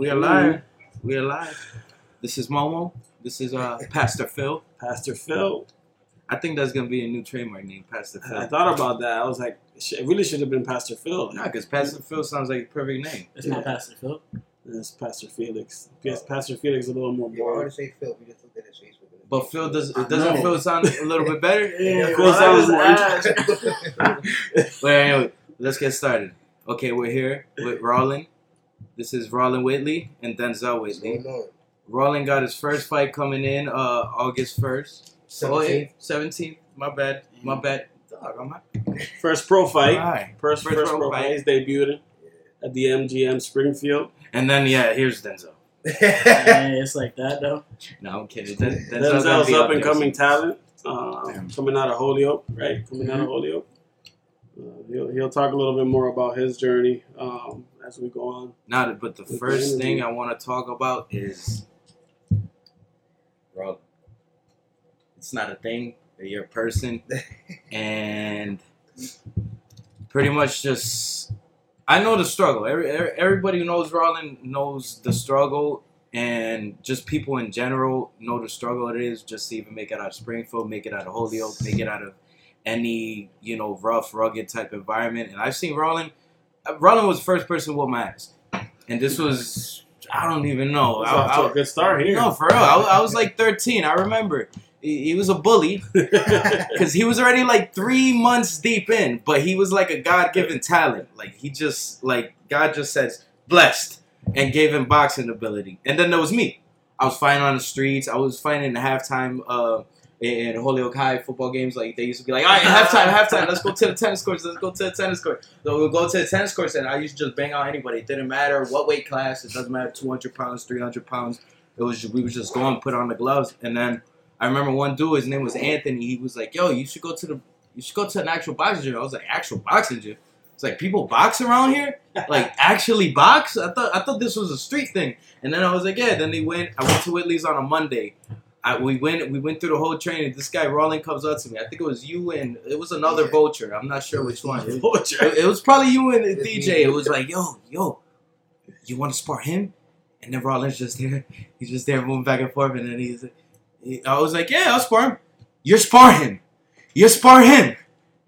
We are live. We are live. This is Momo. This is uh Pastor Phil. Pastor Phil. I think that's gonna be a new trademark name, Pastor Phil. I thought about that. I was like, it really should have been Pastor Phil. Nah, because Pastor Phil sounds like a perfect name. It's not Pastor Phil. It's Pastor Felix. Yes, Pastor Felix is a little more Yeah, I want to say Phil. We just looked at his face. But Phil does I it doesn't know. Phil sound a little bit better? Yeah, Phil sounds more Well, anyway, let's get started. Okay, we're here with Rollin. This is Rollin Whitley and Denzel Whitley. going? Rollin got his first fight coming in uh August first. Oh, 17th. 17th. My bad. My bad. Dog, I'm not. First pro fight. Alright. First, First first, pro pro fight. fight. He's debuted at the MGM Springfield. And then yeah, here's Denzel. Hey, it's like that though. No, I'm kidding. Den- Denzel's, Denzel's up and coming talent. Uh, coming out of Holyoke, right? Coming out of Holyoke. Uh, he'll, he'll talk a little bit more about his journey um, as we go on. Now, but the With the first thing. I want to talk about is, bro, it's not a thing. You're a person, and pretty much just I know the struggle. Every, every- everybody who knows Rollin knows the struggle, and just people in general know the struggle it is just to even make it out of Springfield, make it out of Holyoke, make it out of any you know rough, rugged type environment. And I've seen Rollin. Uh, Rollin was the first person with my ass, and this was I don't even know. It's I, off to I- a good start here. no, for real. I, I was like 13. I remember. He, he was a bully because he was already like three months deep in, but he was like a God given talent. Like he just like God just says blessed and gave him boxing ability. And then there was me. I was fighting on the streets. I was fighting in the halftime uh, in Holyoke High football games. Like they used to be like, all right, halftime, halftime. Let's go to the tennis courts. Let's go to the tennis court. So we'll go to the tennis courts, and I used to just bang out anybody. It didn't matter what weight class. It doesn't matter 200 pounds, 300 pounds. It was we would just going, put on the gloves, and then I remember one dude. His name was Anthony. He was like, "Yo, you should go to the you should go to an actual boxing gym." I was like, "Actual boxing gym." It's like people box around here, like actually box. I thought I thought this was a street thing, and then I was like, "Yeah." Then they went. I went to Whitley's on a Monday. I, we went we went through the whole training. This guy Rollin comes up to me. I think it was you and it was another Yeah. vulture. I'm not sure which one. Vulture. it was probably you and It's DJ. me. It was like, yo, yo, you want to spar him? And then Rollin's just there. He's just there moving back and forth. And then he's, he, I was like, yeah, I'll spar him. You're spar him. You're spar him.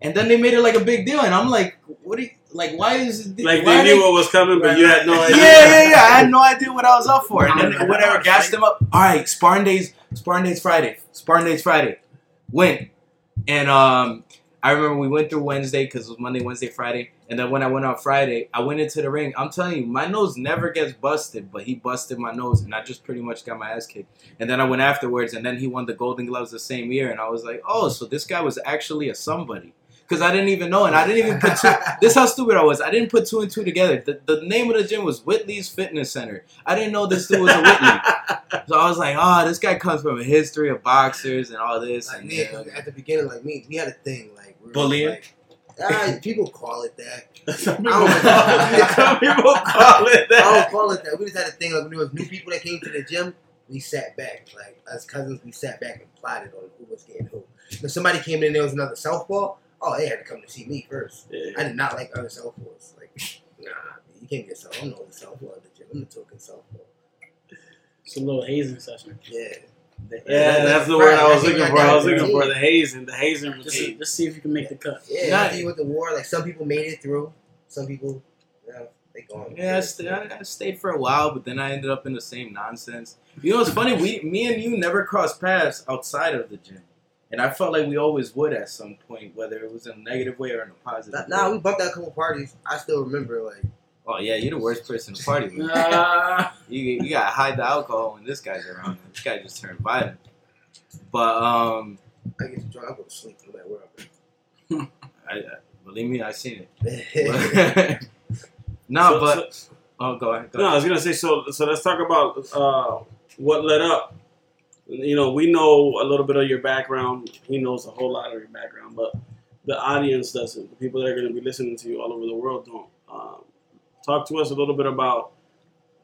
And then they made it like a big deal. And I'm like, what do you, like, why is it? Like why they knew what was coming, but you had no idea. yeah, idea. yeah, yeah. I had no idea what I was up for. And then whatever, gassed them up. All right, sparring days, sparring days Friday, Spartan days Friday. Went. And um, I remember we went through Wednesday because it was Monday, Wednesday, Friday. And then when I went on Friday, I went into the ring. I'm telling you, my nose never gets busted, but he busted my nose, and I just pretty much got my ass kicked. And then I went afterwards, and then he won the Golden Gloves the same year, and I was like, oh, so this guy was actually a somebody. Because I didn't even know, and I didn't even put two. this is how stupid I was. I didn't put two and two together. The, the name of the gym was Whitley's Fitness Center. I didn't know this dude was a Whitley. So I was like, oh, this guy comes from a history of boxers and all this. Like And, me, uh, at the beginning, like me, we had a thing like we Bullying? Like, ah, people call it that. Some people, I don't- some people call it that. I don't call it that. We just had a thing like when there was new people that came to the gym, we sat back. Like as cousins, we sat back and plotted on who was getting who. If somebody came in, there was another southpaw. Oh, they had to come to see me first. Yeah. I did not like other southpaws. Like, nah, you can't get south. I don't know the southpaw at the gym. I'm the token southpaw. It's a little hazing session. Yeah. Yeah, that's the word I was looking for. I was looking for the hazing, the hazing Just, routine. just see if you can make the cut. Yeah, Nah. after you with the war, like some people made it through. Some people, yeah, they gone. Yeah, I, st- I I stayed for a while, but then I ended up in the same nonsense. You know what's funny? We, me and you never crossed paths outside of the gym, and I felt like we always would at some point, whether it was in a negative way or in a positive. Nah, way. we bumped out a couple parties. I still remember, like, Oh yeah, you're the worst person to party with. You you gotta hide the alcohol when this guy's around. This guy just turned violent. But um, I get drunk, I go to sleep no matter where I, I believe me, I've seen it. no, So- but so- oh, go ahead. Go no, I was gonna say so. So let's talk about uh, what led up. You know, we know a little bit of your background. He knows a whole lot of your background, but the audience doesn't. The people that are going to be listening to you all over the world don't. Um, talk to us a little bit about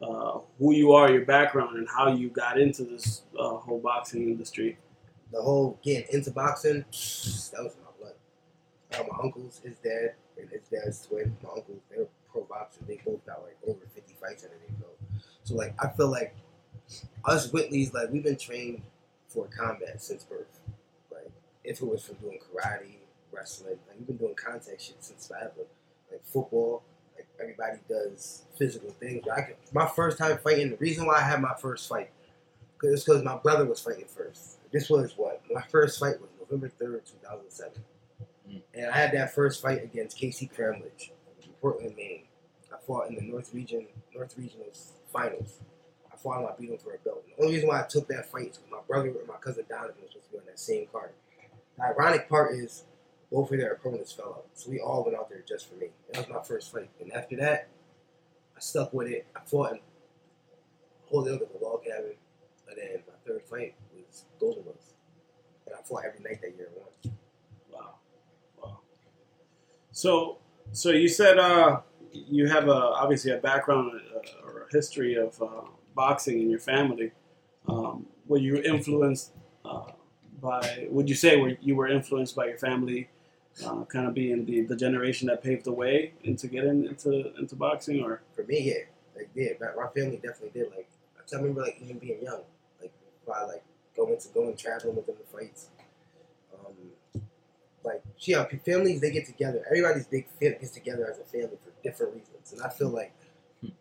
uh, who you are, your background, and how you got into this uh, whole boxing industry. the whole getting into boxing, that was my blood. Uh, my uncles, his dad, and his dad's twin, my uncles, they were pro boxers. They both got like over 50 fights under their belt. So like I feel like us Whitleys, like we've been trained for combat since birth. Like if it was from doing karate, wrestling, like we've been doing contact shit since forever. Like football, like everybody does physical things. But I could, my first time fighting, the reason why I had my first fight, cause it's because my brother was fighting first. This was what my first fight was November third, two thousand seven, Mm. and I had that first fight against Casey Cramledge in Portland, Maine. I fought in the North Region North Regionals finals. I fought him. I beat him for a belt. The only reason why I took that fight is because my brother and my cousin Donovan was supposed to be on that same card. The ironic part is both of their opponents fell out, so we all went out there just for me. That was my first fight, and after that, I stuck with it. I fought in up at the log cabin, and then my third fight was Golden Gloves, and I fought every night that year won. Wow, wow. So, so you said uh, you have a obviously a background uh, or a history of uh, boxing in your family. Um, were you influenced uh, by? Would you say were you were influenced by your family, uh, kind of being the, the generation that paved the way into getting into into boxing, or For me, yeah, like yeah, my, my family definitely did. Like I remember, like even being young, like by like going to going traveling with them to fights. Um, like yeah, families they get together. Everybody's big fit gets together as a family for different reasons, and I feel like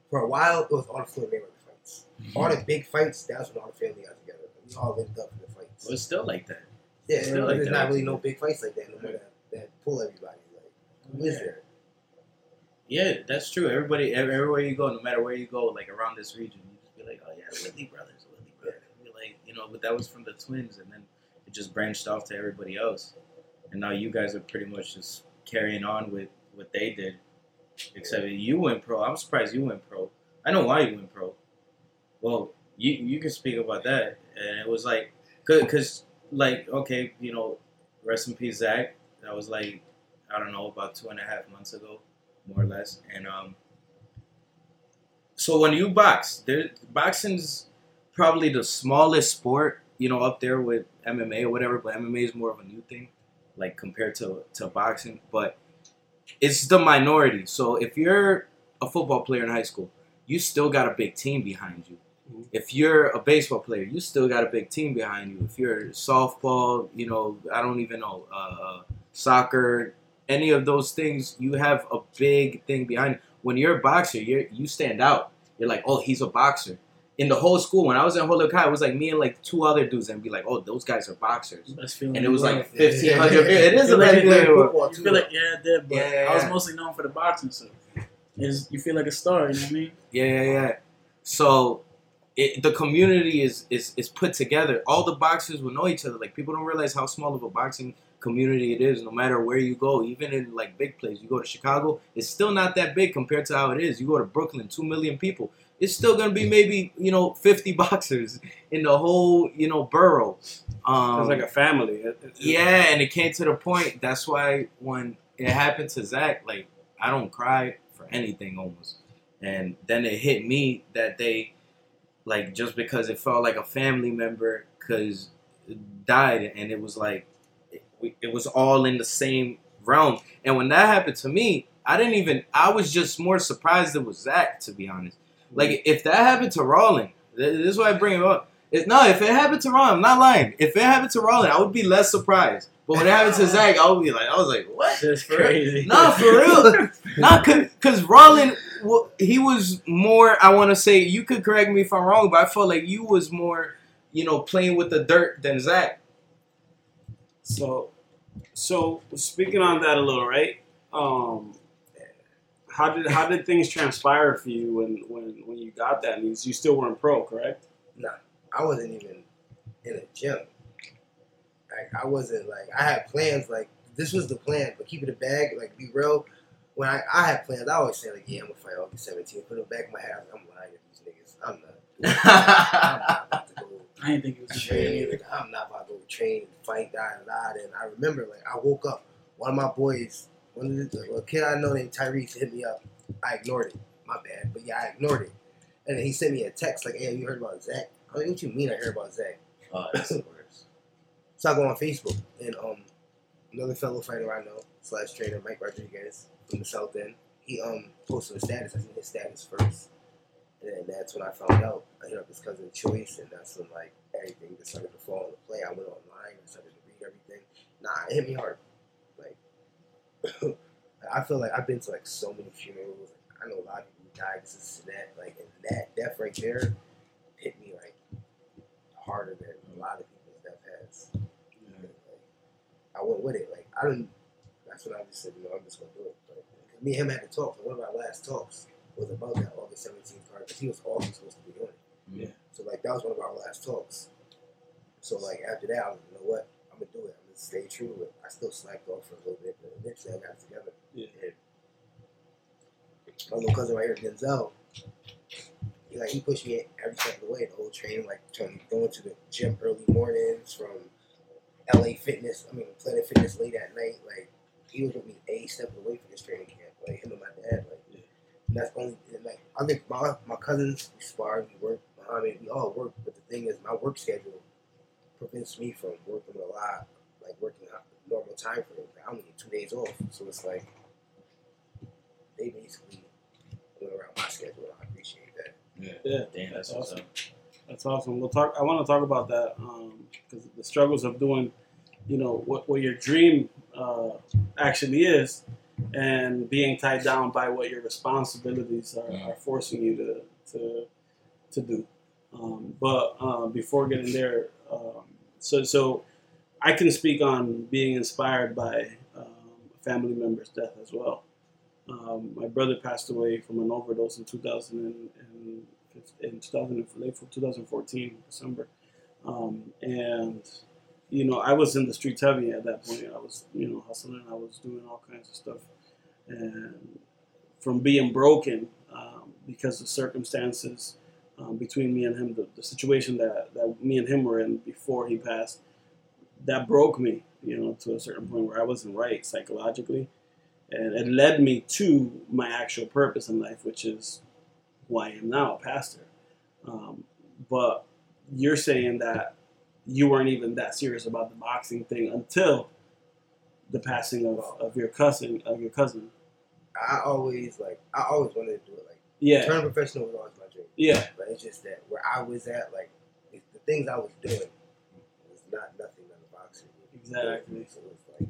for a while it was all the Floyd Mayweather fights. All the big fights, that's when all the family got together. We all linked up in the fights. Well, it's still like that. Yeah, Still like there's that, not really no big fights like that no more that, that pull everybody. Like, who is Yeah. there? Yeah, that's true. Everybody, everywhere you go, no matter where you go, like around this region, you just be like, oh yeah, Whitley brothers, Whitley brothers. You're like, you know, but that was from the twins, and then it just branched off to everybody else, and now you guys are pretty much just carrying on with what they did. Except you went pro. I'm surprised you went pro. I know why you went pro. Well, you you can speak about that, and it was like, good, cause like okay, you know, rest in peace, Zach. That was like, I don't know, about two and a half months ago more or less. And um, so when you box, there boxing's probably the smallest sport, you know, up there with MMA or whatever. But MMA is more of a new thing, like compared to to boxing. But it's the minority. So if you're a football player in high school, you still got a big team behind you. If you're a baseball player, you still got a big team behind you. If you're softball, you know, I don't even know, uh, soccer, any of those things, you have a big thing behind. You. When you're a boxer, you you stand out. You're like, oh, he's a boxer. In the whole school, when I was in Holyoke, it was like me and like two other dudes, and be like, oh, those guys are boxers. Best And it was like fifteen hundred. Yeah. It is a Feel like big thing. football You feel like yeah, it did, but Yeah, yeah, I was mostly known for the boxing, so is you feel like a star. You know what I mean? Yeah, yeah, yeah. So it, the community is, is is put together. All the boxers will know each other. Like people don't realize how small of a boxing community it is. No matter where you go, even in like big places, you go to Chicago, it's still not that big compared to how it is. You go to Brooklyn, two million people. It's still gonna be maybe you know fifty boxers in the whole you know borough. Um, it's like a family? Yeah, and it came to the point. That's why when it happened to Zach, like I don't cry for anything almost. And then it hit me that they, like, just because it felt like a family member, because died, and it was like, it, it was all in the same realm. And when that happened to me, I didn't even. I was just more surprised it was Zach, to be honest. Like mm. if that happened to Rollin, this is why I bring it up. If, no, if it happened to Rollin, I'm not lying. If it happened to Rollin, I would be less surprised. But when it happened to Zach, I would be like, I was like, what? That's crazy. Nah, for real. Not because Rollin, well, he was more. I want to say you could correct me if I'm wrong, but I felt like you was more, you know, playing with the dirt than Zach. So, so speaking on that a little, right? Um, how did how did things transpire for you when when when you got that news? You still weren't pro, correct? I wasn't even in a gym. Like I wasn't like I had plans. Like this was the plan, but keep it a bag. Like be real. When I, I had plans, I always say like, yeah, I'm gonna fight August 17. Put it back in my head. I'm lying to these niggas. I'm not. I'm not about to go I didn't think it was gonna train. either. I'm not about to go train fight, da da da. And I remember like I woke up. One of my boys, one of the a kid I know named Tyrese hit me up. I ignored it. My bad, but yeah, I ignored it. And then he sent me a text like, "Hey, you heard about Zach?" I was like, "What you mean? I heard about Zach?" oh, that's the worst. So I go on Facebook and um another fellow fighter I know slash trainer Mike Rodriguez from the South End. he um posted a status. I seen his status first, and then that's when I found out. I hit up his cousin Choice, and that's when like everything just started to fall into play. I went online and started to read everything. Nah, it hit me hard. Like I feel like I've been to like so many funerals. I know a lot of people who died. This is that. Like and that death right there hit me like harder than a lot of people's death has. Like, I went with it. Like I didn't. That's what I just said, you know, I'm just gonna do it. But, me and him had to talk. One of our last talks was about that August 17th card because he was also supposed to be doing it. Yeah. So like that was one of our last talks. So like after that, I was like, you know what? I'm gonna do it. I'm gonna stay true it. I still slacked off for a little bit, but eventually I got together. Yeah. And my little cousin right here, Denzel, he like he pushed me every step of the way. The whole training, like from going to the gym early mornings, from LA Fitness, I mean Planet Fitness late at night. Like he was with me a step away from this training camp. Like him and my dad. Like Yeah. and that's only and, like I think my my cousins we spar, we work. I mean we all work, but the thing is my work schedule prevents me from working a lot, like working out normal time frames. Like, I only get two days off, so it's like they basically went around my schedule. and I appreciate that. Yeah. Damn, That's that's what's awesome. That's awesome. We'll talk. I want to talk about that because the struggles of doing, you know, what, what your dream uh, actually is, and being tied down by what your responsibilities are, are forcing you to to to do. Um, but uh, before getting there, um, so so I can speak on being inspired by um, a family member's death as well. Um, my brother passed away from an overdose in 2000 and, and in 2000 late 2014 December, um, and you know I was in the streets heavy at that point. I was you know hustling. I was doing all kinds of stuff, and from being broken um, because of circumstances um, between me and him, the, the situation that, that me and him were in before he passed, that broke me. You know to a certain point where I wasn't right psychologically, and it led me to my actual purpose in life, which is who I am now, a pastor. Um, but you're saying that you weren't even that serious about the boxing thing until the passing of, of your cousin of your cousin. I always like I always wanted to do it. Like Yeah, turn professional was always my dream. yeah, But it's just that where I was at, like the things I was doing was not nothing a boxer would do. Exactly. So it's like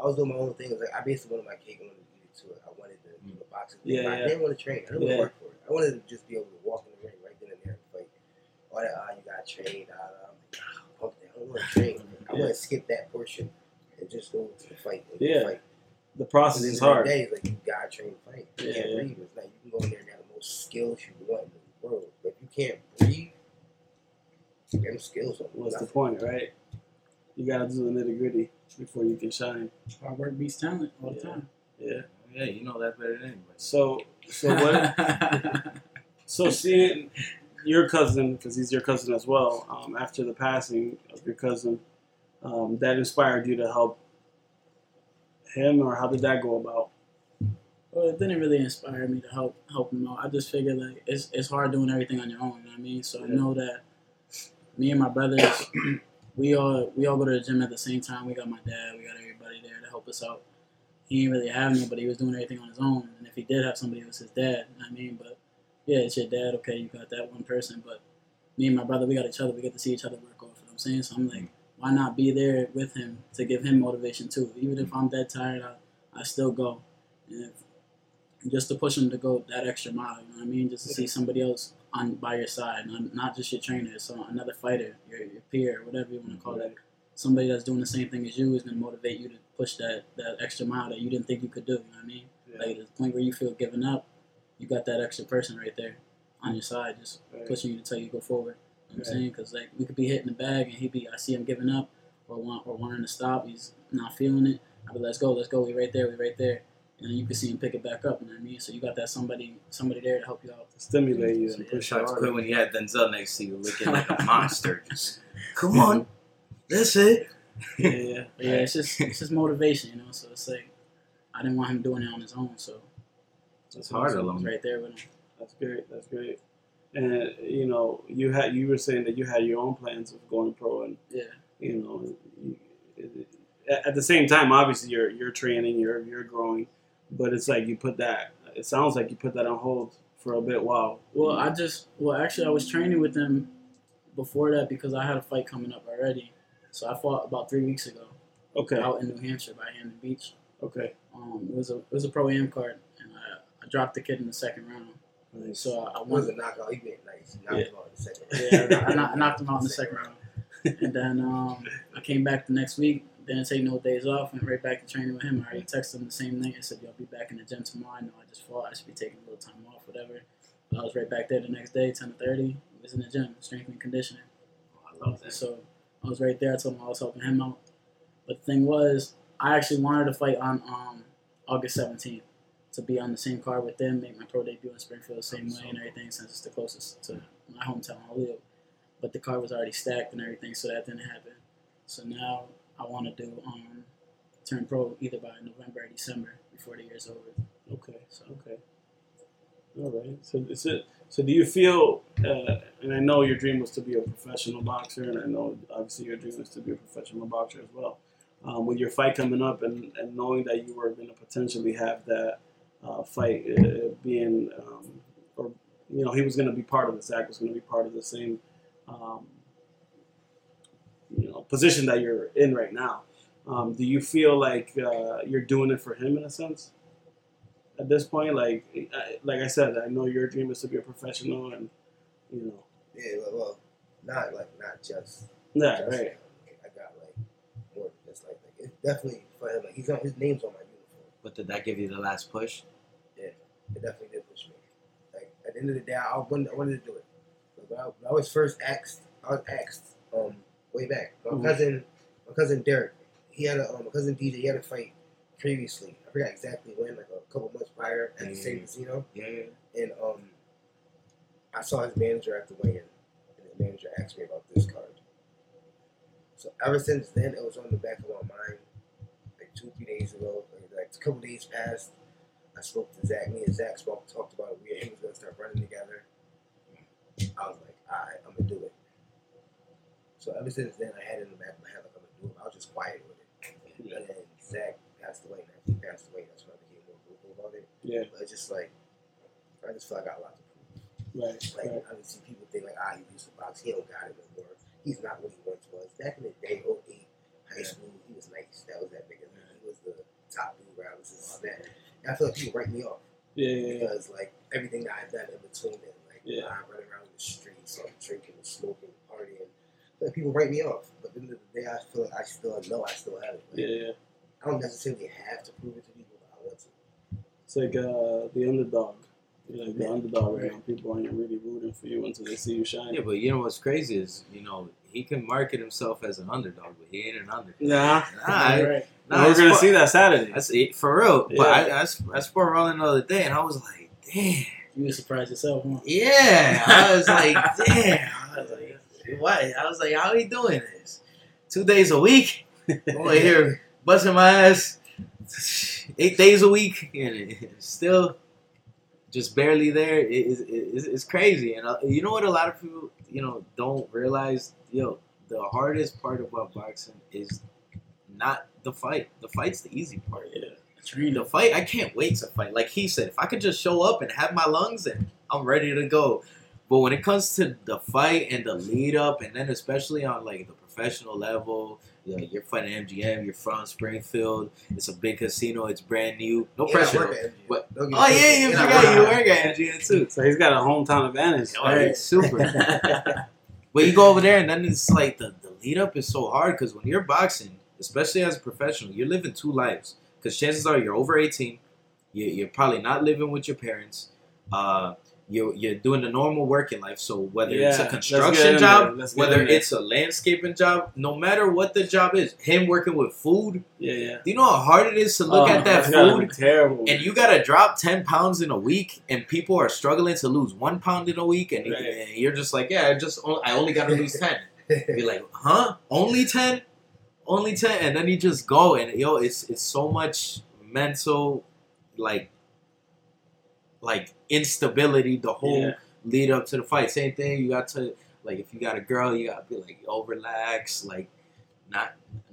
I was doing my own thing. It was like I basically wanted my cake and wanted to eat it to it. I wanted to do the boxing thing. Yeah, I didn't want to train. I didn't Yeah. want to work for it. I wanted to just be able to walk in the ring right then and there and fight. All that, ah, you got to train. Ah, ah. I'm like, ah, pump that. I don't want to train. I Yeah. want to skip that portion and just go to the fight. And Yeah. Fight. the process is at the end of hard. day, it's like you gotta train to fight. You Yeah, can't yeah. breathe. It's like you can go in there and have the most skills you want in the world, but if you can't breathe, them skills don't What's the nothing. point, right? You gotta do the nitty gritty before you can shine. Hard work beats talent all the time. Yeah. Yeah, you know that better than anybody. So, so what? So seeing your cousin, because he's your cousin as well, um, after the passing of your cousin, um, that inspired you to help him, or how did that go about? well, it didn't really inspire me to help help him out. I just figured like it's it's hard doing everything on your own. You know what I mean? So I know that me and my brothers, we all we all go to the gym at the same time. We got my dad, we got everybody there to help us out. He didn't really have nobody. He was doing everything on his own. And if he did have somebody, it was his dad. You know what I mean? But yeah, it's your dad. Okay, you got that one person. But me and my brother, we got each other. We get to see each other work off. You know what I'm saying? So I'm like, why not be there with him to give him motivation too? Even if I'm dead tired, I, I still go. And if, just to push him to go that extra mile, you know what I mean? Just to see somebody else on by your side, not, not just your trainer, so another fighter, your, your peer, whatever you want to call it. Somebody that's doing the same thing as you is going to motivate you to push that, that extra mile that you didn't think you could do, you know what I mean? Yeah. Like, the point where you feel given up, you got that extra person right there on your side, just Right. pushing you to tell you to go forward. You know what I'm saying? Because like we could be hitting the bag and he be, I see him giving up or want or wanting to stop. He's not feeling it. I be, let's go, let's go. We right there, we right there. And then you can see him pick it back up. You know what I mean? So you got that somebody, somebody there to help you out. To stimulate you and push you shots quit when you had Denzel next to you, looking like a monster. Just come on, that's it. Yeah, yeah. Yeah, it's just it's just motivation, you know. So it's like I didn't want him doing it on his own, so That's hard awesome. I was alone. right there with him. That's great. That's great. And you know, you had you were saying that you had your own plans of going pro, and Yeah. you know, you, at- at the same time, obviously you're you're training, you're you're growing. but it's like you put that. It sounds like you put that on hold for a bit while. Well, I just well actually I was training with them before that because I had a fight coming up already. So I fought about three weeks ago okay, out in New Hampshire by Hampton Beach. okay. Um, it was a it was a pro am card, and I, I dropped the kid in the second round. Nice. So I, I was won. a knockout. He made nice. He knocked Yeah. him out in the second. Yeah, I, knocked- I knocked him out in the second round, and then um, I came back the next week. Didn't take no days off. Went right back to training with him. I already texted him the same night. I said, "Yo, I'll be back in the gym tomorrow. I know I just fought. I should be taking a little time off, whatever." But I was right back there the next day, ten to thirty. Was in the gym, strength and conditioning. I love that. So I was right there. I told him I was helping him out. But the thing was, I actually wanted to fight on um, August 17th to be on the same card with them, make my pro debut in Springfield the same way and everything, since it's the closest to my hometown, I live. But the card was already stacked and everything, so that didn't happen. So now I want to do um, turn pro either by November or December before the year's over. Okay. So Okay. All right. So, is it, so do you feel? Uh, and I know your dream was to be a professional boxer, and I know obviously your dream is to be a professional boxer as well. Um, with your fight coming up, and, and knowing that you were going to potentially have that uh, fight uh, being, um, or you know, he was going to be part of the Zach was going to be part of the same, um, you know, position that you're in right now. Um, do you feel like uh, you're doing it for him in a sense? At this point, like I, like I said, I know your dream is to be a professional, and you know, Yeah, well, well, not like not just. yeah, just right, him. I got like more just like, like it's definitely for him. Like he's on his name's on my. But did that give you the last push? Yeah, it definitely did push me. Like at the end of the day, I wanted, I wanted to do it. Like, when, I, when I was first asked, I was asked um way back. My cousin, my cousin Derek, he had a um, my cousin DJ. He had a fight previously. I forgot exactly when, like a couple months prior at the same casino. Yeah, yeah. And um, I saw his manager at the weigh-in, and his manager asked me about this card. So ever since then, it was on the back of my mind. Like two, three days ago, like, a couple days passed. I spoke to Zach. Me and Zach spoke, talked about it. We he was gonna start running together. I was like, all right, I'm gonna do it. So ever since then, I had it in the back of my head like I'm gonna do it. I was just quiet with it. yeah, And then Zach passed away. And after he passed away, that's when I became more vocal about it. yeah, But it's just like, I just feel like I got a lot to prove. right, Like right. I would see people think like, ah, he used to box. He don't got it no more. He's not what he once was. Back in the day, 08, high school, he was nice. That was that nigga. He was the top dude around and all that. And I feel like people write me off yeah, yeah, yeah. because like everything that I've done in between it, like Yeah. I run around the streets, I'm drinking, smoking, partying. Like people write me off, but at the end of the day, I feel like I still know I still have it. Like, yeah, yeah. I don't necessarily have to prove it to people, but I want to. It's like uh, the underdog. You're like the Yeah. underdog right Right. now. People aren't really rooting for you until they see you shine. Yeah, but you know what's crazy is, you know, he can market himself as an underdog, but he ain't an underdog. Nah, Nah, I- right. nah, we're that's gonna what- see that Saturday. That's it for real. But Yeah. I, I, sp- I sport Rollin the other day, and I was like, damn. You were surprised yourself, huh? Yeah, I was like, damn. I was like, what? I was like, how he doing this? Two days a week? Over here busting my ass eight days a week, and it's still just barely there. It, it, it's, it's crazy, and uh, you know what? A lot of people, you know, don't realize. Yo, the hardest part about boxing is not the fight. The fight's the easy part. Yeah. Training. The fight, I can't wait to fight. Like he said, if I could just show up and have my lungs and I'm ready to go. But when it comes to the fight and the lead up, and then especially on like the professional level, you know, you're fighting MGM, you're from Springfield, it's a big casino, it's brand new, no oh, And I pressure. work at MGM. What? Oh yeah, you forgot you work work at MGM too. So he's got a hometown advantage. Oh, it's super. But you go over there, and then it's like the, the lead up is so hard because when you're boxing, especially as a professional, you're living two lives. Because chances are you're over 18, you, you're probably not living with your parents. Uh, you're, you're doing the normal working life. So whether it's a construction job, there, let's get whether in it's a landscaping job, no matter what the job is, him working with food, Yeah, yeah. do you know how hard it is to look Oh, at that that's gotta be food? terrible. And you gotta drop ten pounds in a week, and people are struggling to lose one pound in a week, and, Right. and you're just like, yeah, I just I only gotta lose ten. Be like, huh? Only ten? Only ten? And then you just go, and yo, it's it's so much mental, like, like instability. The whole Yeah. lead up to the fight. Same thing. You got to like, if you got a girl, you gotta be like, yo, relax, like, not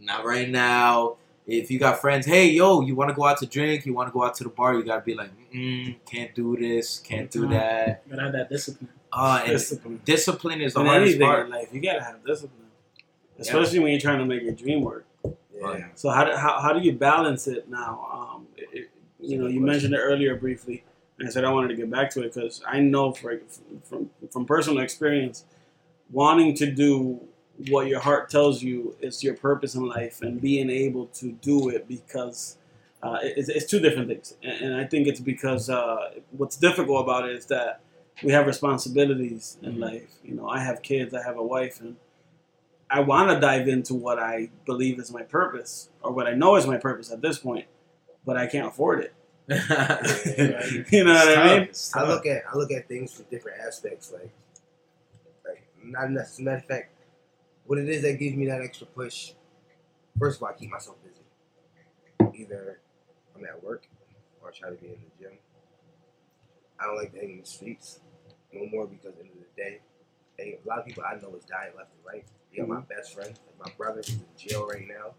not right now. if you got friends, hey yo, you want to go out to drink, you want to go out to the bar, you gotta be like, mm, can't do this, can't do that. You gotta have that discipline. Uh, and Discipline. discipline is the In hardest part. in life, you gotta have discipline, especially when you're trying to make your dream work. Yeah. So how do, how, how do you balance it now? Um, it- you know, you mentioned it earlier briefly, and I said I wanted to get back to it because I know for, from from personal experience, wanting to do what your heart tells you is your purpose in life, and being able to do it because uh, it's, it's two different things. And, and I think it's because uh, what's difficult about it is that we have responsibilities in Mhm. life. You know, I have kids, I have a wife, and I want to dive into what I believe is my purpose or what I know is my purpose at this point, but I can't afford it. You know what I mean? I look at I look at things from different aspects. Like, like not as a matter of fact, what it is that gives me that extra push. First of all, I keep myself busy. Either I'm at work or I try to be in the gym. I don't like to hang in the streets no more because at the end of the day, hey, a lot of people I know is dying left and right. You got my mm-hmm. best friend, like my brother, who's in jail right now,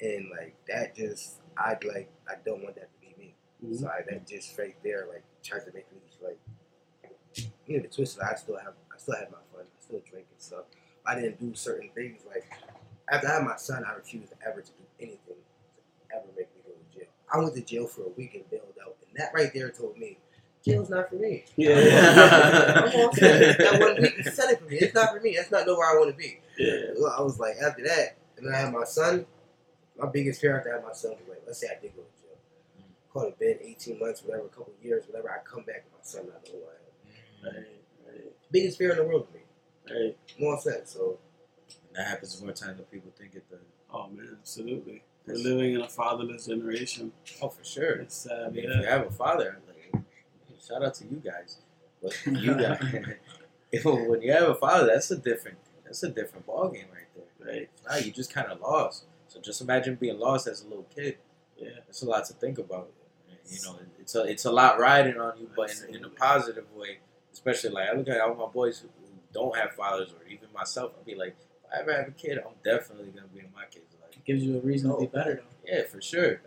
and like that just I like I don't want that to be me. Mhm. So I, that just right there, like, tries to make me like, you know, the twist. I still have, I still had my fun. I still drink and stuff. I didn't do certain things. Like after I had my son, I refused ever to do anything to ever make me go to jail. I went to jail for a week and bailed out, and that right there told me, jail's not for me. Yeah, I'm all that one week said it for me. It's not for me. That's not nowhere I want to be. yeah. I was like, after that, and then I had my son. My biggest fear after I had my son was like, let's say I did go to jail. Call it been 18 months, whatever, a couple years, whatever. I come back and my son not know who I. Right, right, Biggest fear in the world to me. right. More sense. So That happens more times than people think it does. Oh man, absolutely. We're living in a fatherless generation. Oh, for sure. It's I sad. mean, if you have a father, like, shout out to you guys. But you guys, if- when you have a father, that's a different, that's a different ball game right there. Right. Now you just kind of lost. So just imagine being lost as a little kid. Yeah. That's a lot to think about. You know, it's a it's a lot riding on you, but in, in a positive way. Especially like I look at all my boys who who don't have fathers, or even myself. I'll be like, if I ever have a kid, I'm definitely gonna be in my kid's life. It gives you a reason to be better though. Yeah, for sure.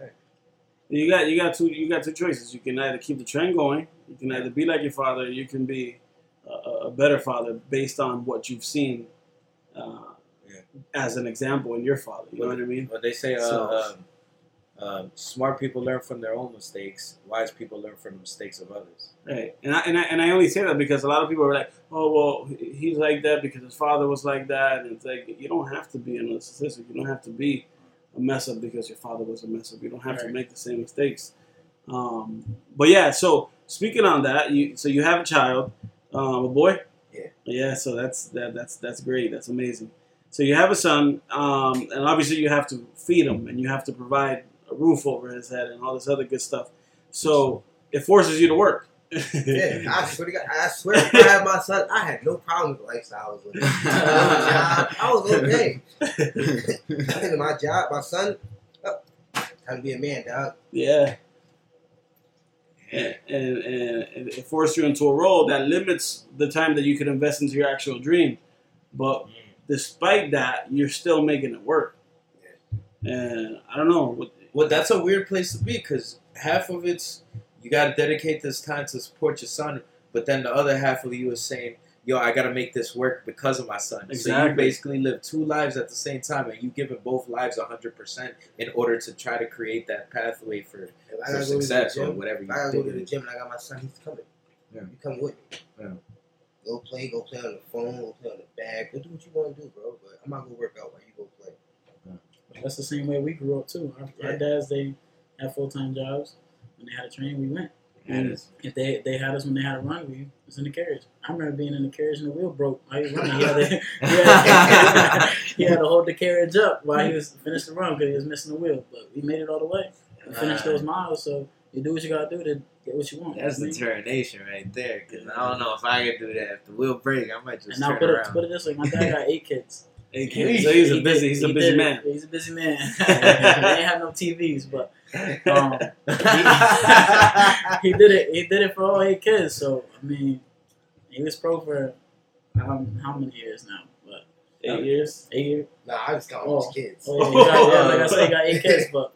You got you got two you got two choices. You can either keep the trend going. You can either be like your father. Or you can be a, a better father based on what you've seen uh, Yeah. as an example in your father. You know what I mean? But they say uh, So- um, uh, smart people learn from their own mistakes. Wise people learn from the mistakes of others. Right. And I, and I and I only say that because a lot of people are like, oh well, he's like that because his father was like that. And it's like you don't have to be a narcissistic. You don't have to be a mess up because your father was a mess up. You don't have to make the same mistakes. Um, but yeah. So speaking on that, you so you have a child, um, a boy. Yeah. Yeah. So that's that that's that's great. That's amazing. So you have a son, um, and obviously you have to feed him, and you have to provide a roof over his head, and all this other good stuff. So it forces you to work. yeah, I swear to God, I swear if I had my son, I had no problem with the lifestyle I was living. I was- okay. I think my job, my son, oh, time to be a man, dog. Yeah. And, and, and it forces you into a role that limits the time that you could invest into your actual dream. But mm. despite that, you're still making it work. And I don't know. what- Well, that's a weird place to be because half of it's you got to dedicate this time to support your son, but then the other half of you is saying, "Yo, I got to make this work because of my son." Exactly. So you basically live two lives at the same time, and you give giving both lives hundred percent in order to try to create that pathway for, for gotta go to the success or whatever if you I gotta go to the gym and I got my son, he's coming. Yeah. You come with me. Yeah. Go play, go play on the phone, go play on the bag, go do what you want to do, bro. But I'm not gonna work out while you go play. That's the same way we grew up too. Our, our dads they had full time jobs. When they had a train, we went. Is- If they they had us when they had a run, we was in the carriage. I remember being in the carriage and the wheel broke while he was running. He had to, he had, he had to hold the carriage up while he was finished the run because he was missing the wheel. But we made it all the way. We finished those miles, so you do what you gotta do to get what you want. That's you know what mean? determination right there. Because I don't know if I could do that. If the wheel break, I might just And now put it, around. put it this way: my dad got eight kids. Hey, He- so he's a He busy, did- he's a he busy did- man. He's a busy man. they ain't have no TVs, but um, he did it. He did it for all eight kids. So I mean, he was pro for um, how many years now? But Eight years. Eight years. Nah, I just count Oh. his kids. Oh, yeah, he got, yeah, like I said, he got eight kids, but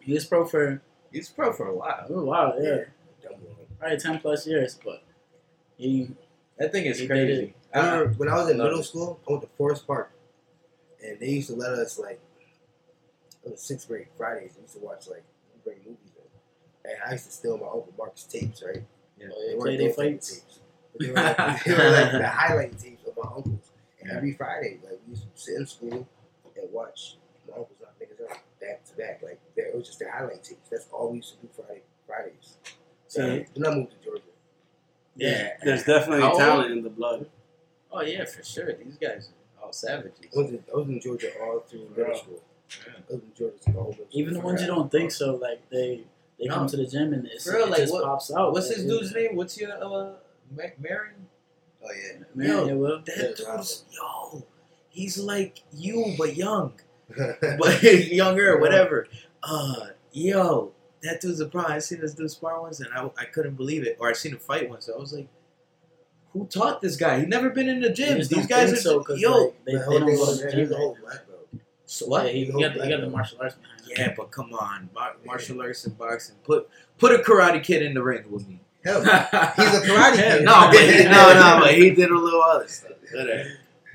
he was pro for He's pro for a while. oh, wow, yeah, Dumb one. probably ten plus years. But he, That thing is crazy. I remember when I was in middle school, I went to Forest Park, and they used to let us like, it was sixth grade Fridays. We used to watch like bring movies in, and I used to steal my uncle Mark's tapes, right? Yeah. oh, yeah, weren't play their those type of fights. tapes. They were, like, they were like the highlight tapes of my uncles. And every Friday, like we used to sit in school and watch my uncles knock niggas out back to back. Like they- it was just the highlight tapes. That's all we used to do Friday Fridays. So See? then I moved to Georgia. Yeah. There's definitely How old? talent in the blood. Oh yeah, for sure. These guys are all savages. I was in, I was in Georgia all through middle Yeah. school. I was in Georgia through the whole Even the ones you don't think so, like they they No. come to the gym and it's, For it like, just what- pops out. What's Like, his dude's name? What's your uh, Ma- Marion? Oh yeah. Man, Yo, yeah, well, That Yeah, dude's yo. He's like you, but young, but but younger, whatever. Uh, yo, that dude's a pro. I seen this dude spar once, and I, I couldn't believe it. Or I seen him fight once. I was like, who taught this guy? He never been in the you gym. These don't guys think are so because yo. like, they, the they whole don't go to was the gym. whole black belt. So what? Yeah, he, he got, the- he got the martial arts behind him. Yeah, but come on, Mar- martial arts and boxing. Put put a karate kid in the ring with me. Hell, he's a karate Hell, kid. No, but he, no, no, but he did a little other stuff. Whatever. Uh,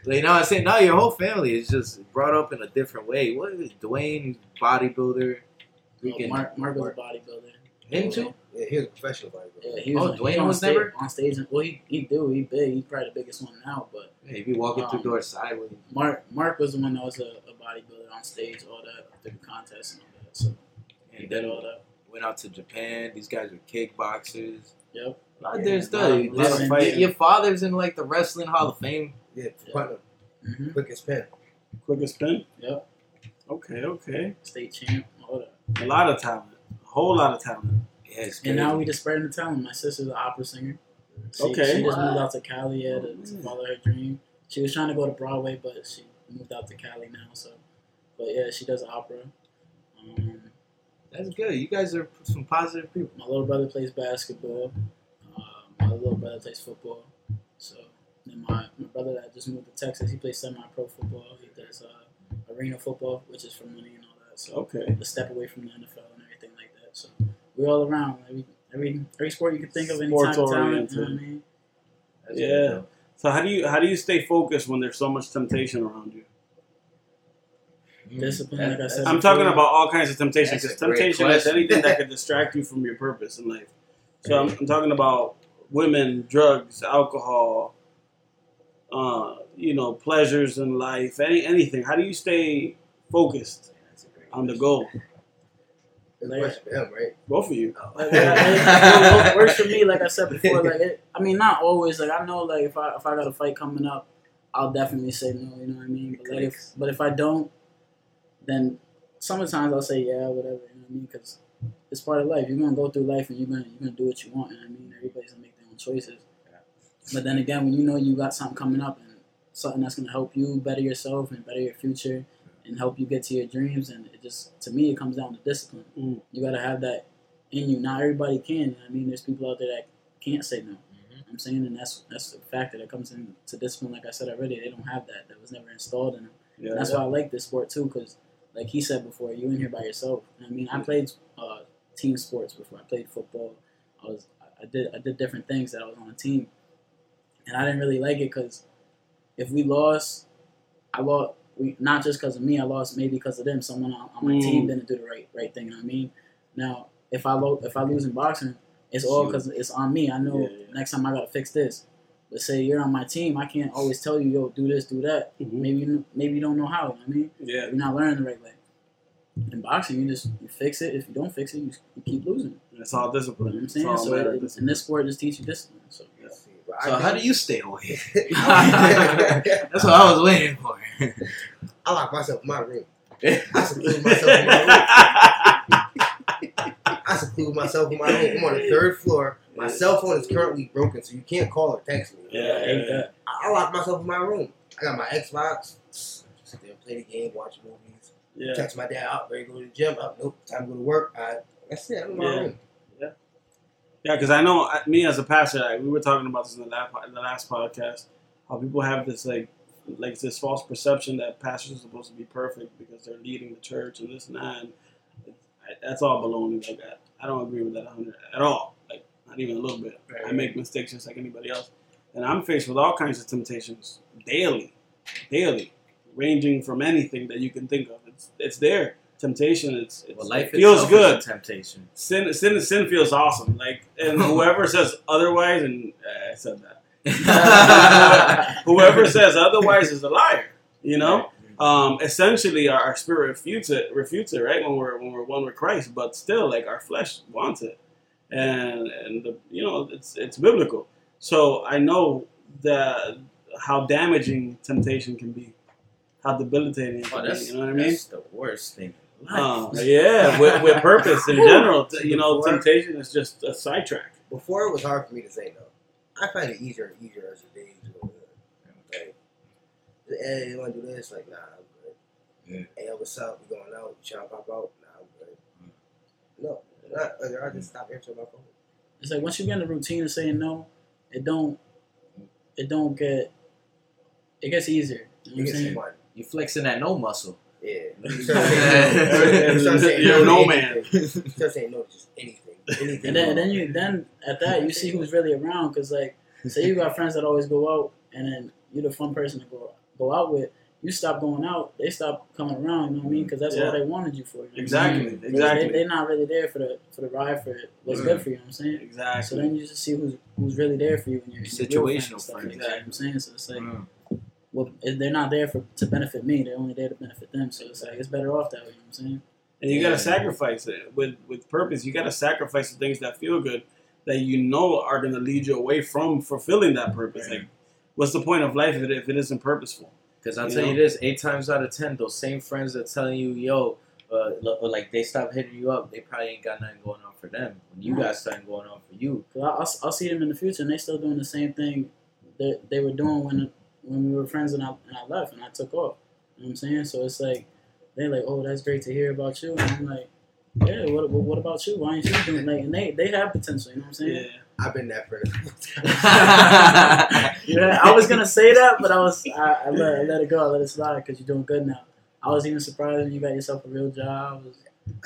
like, you know what I'm saying? Now your whole family is just brought up in a different way. What is Dwayne? Bodybuilder. Oh, Freaking Mark, Mark was bodybuilder. him too? Yeah, he was a professional bodybuilder. Yeah, he was, Oh, he was Dwayne on was stage, never- on stage. And, well, he he do he big. He's probably the biggest one now. But Yeah, he be walking through Um, doors sideways. Mark Mark was the one that was a, a bodybuilder on stage, all that different contests and all that. So he did then all that. went out to Japan. These guys are kickboxers. Yep. A lot of Yeah, their a stuff. lot This- lot your father's in like the wrestling hall of fame. Yeah, Yeah. Putnam, hmm quickest pen. Quickest spin. Yep. Okay, okay. State champ, all that. A lot of talent. A whole lot of talent. Yeah, And now we just spreading the talent. My sister's an opera singer. She, Okay. She just Wow. moved out to Cali yeah, to, to follow her dream. She was trying to go to Broadway, but she moved out to Cali now. So, but yeah, she does opera. Um, That's good. You guys are some positive people. my little brother plays basketball. Uh, my little brother plays football. So then my, my brother that just moved to Texas, he plays semi-pro football. He does uh, arena football, which is for money and all that. So Okay. a step away from the NFL and everything like that. So we're all around. Every every every sport you can think of, any Sports type of talent. You know what I mean? Yeah. So how do you how do you stay focused when there's so much temptation around you? Discipline, That- like I said I'm before. talking about all kinds of temptation because temptation is anything that could distract you from your purpose in life. So I'm, I'm talking about women, drugs, alcohol, uh, you know, pleasures in life, any anything. How do you stay focused That's a great on the goal? It's Like- question for him, right? Both of you. Like, like, it works for me. Like I said before, like it, I mean, not always. Like I know, like if I if I got a fight coming up, I'll definitely say no. You know what I mean? But like if but if I don't, then sometimes I'll say yeah, whatever. You know what I mean? Because it's part of life. You're gonna go through life and you're gonna you're gonna do what you want. You know what I mean? Everybody's gonna make their own choices. But then again, when you know you got something coming up and something that's gonna help you better yourself and better your future and help you get to your dreams, and it just to me it comes down to discipline. Mm. You gotta have that in you. Not everybody can. you know what I mean, there's people out there that can't say no. Mhm. I'm saying, and that's that's a factor that comes into discipline. Like I said already, they don't have that. That was never installed in them. Yeah. That's why I like this sport too, because like he said before, you in here by yourself. I mean, I played uh, team sports before. I played football. I was I did I did different things that I was on a team, and I didn't really like it because if we lost, I lost. We, not just because of me, I lost maybe because of them. Someone on, on my Mm. team didn't do the right right thing. You know what I mean, now if I lo- if I lose in boxing, it's all because it's on me. I know Yeah, yeah. next time I gotta fix this. But say you're on my team, I can't always tell you, yo, do this, do that. Mhm. Maybe you maybe you don't know how. You know what I mean, Yeah. you're not learning the right way. In boxing, you just you fix it. If you don't fix it, you, you keep losing. It's all You know what discipline. I'm saying? So matter of it, in this sport, it just teach you discipline. So Let's see, but I So how do you stay away? I That's what I was waiting for. lock myself in my room. I seclude myself in my room. I seclude myself in my room. I'm on the third floor. My cell phone is currently broken, so you can't call or text me. Yeah, I hate that. I, I lock myself in my room. I got my Xbox. Sit there, play the game, watch movies. Yeah. Text my dad out, ready to go to the gym. Up, nope, time to go to work. I, that's it. I'm in my Yeah. room. Yeah, yeah. because I know me as a pastor, like, we were talking about this in the last, in the last podcast, how people have this like like this false perception that pastors are supposed to be perfect because they're leading the church and this and that. And it, I, that's all baloney. Like I, I don't agree with that 100 at all. Like not even a little bit. Right, I make mistakes just like anybody else, and I'm faced with all kinds of temptations daily, daily, ranging from anything that you can think of. It's it's there. Temptation. It's, it's Well, life it feels good temptation. sin sin sin feels awesome. Like and whoever says otherwise, and uh, I said that. Whoever says otherwise is a liar. You know. Um, essentially, our, our spirit refutes it, refutes it, right? When we're when we're one with Christ, but still, like our flesh wants it, and and the, you know it's it's biblical. So I know that how damaging temptation can be, how debilitating it Oh, can be. that's, You know what I mean? that's the worst thing. Uh, yeah, with, with purpose in general. You know, temptation is just a sidetrack. Before it was hard for me to say no. I find it easier and easier as the days go on. Like, hey, you want to do this? Like, nah, I'm good. Yeah. Hey, what's up? We going out? You trying to pop out? Nah, I'm good. Mm. No, not, like, I just stop answering my phone. It's like once you get in the routine of saying no, it don't it don't get it gets easier. You know what I'm saying? some fun. You flexing that no muscle. Yeah. You Yeah. start saying- you start saying You're no man. anything. You start saying no to just anything. Anything. And then, and then you then at that you see who's really around because like say you got friends that always go out and then you're the fun person to go go out with. You stop going out, they stop coming around. You know what I mean? Because that's Yeah. all they wanted you for. You know what I Exactly, mean? Exactly. They, they're not really there for the for the ride for what's Mm. good for you. You know what I'm saying? Exactly. So then you just see who's who's really there for you and your, and your real friends Situational stuff friends. like that. You know what I'm saying? So it's like, Mm. well, they're not there for to benefit me. They're only there to benefit them. So it's like it's better off that way. You know what I'm saying? And you gotta sacrifice it with with purpose. You gotta sacrifice the things that feel good, that you know are gonna lead you away from fulfilling that purpose. Right. Like, what's the point of life if it, if it isn't purposeful? Because I'll You tell you this: eight times out of ten, those same friends that telling you, "Yo," uh, like they stop hitting you up, they probably ain't got nothing going on for them. When you Right. got something going on for you, Cause I'll, I'll, I'll see them in the future, and they still doing the same thing that they were doing when when we were friends, and I and I left, and I took off. You know what I'm saying? So it's like they're like, "Oh, that's great to hear about you," and I'm like, "Yeah, what, what, what about you? Why ain't you doing like?" And they they have potential. You know what I'm saying? Yeah. I've been that friend. Yeah, I was gonna say that, but I was I, I, let, I let it go. I let it slide because you're doing good now. I was even surprised when you got yourself a real job. I was,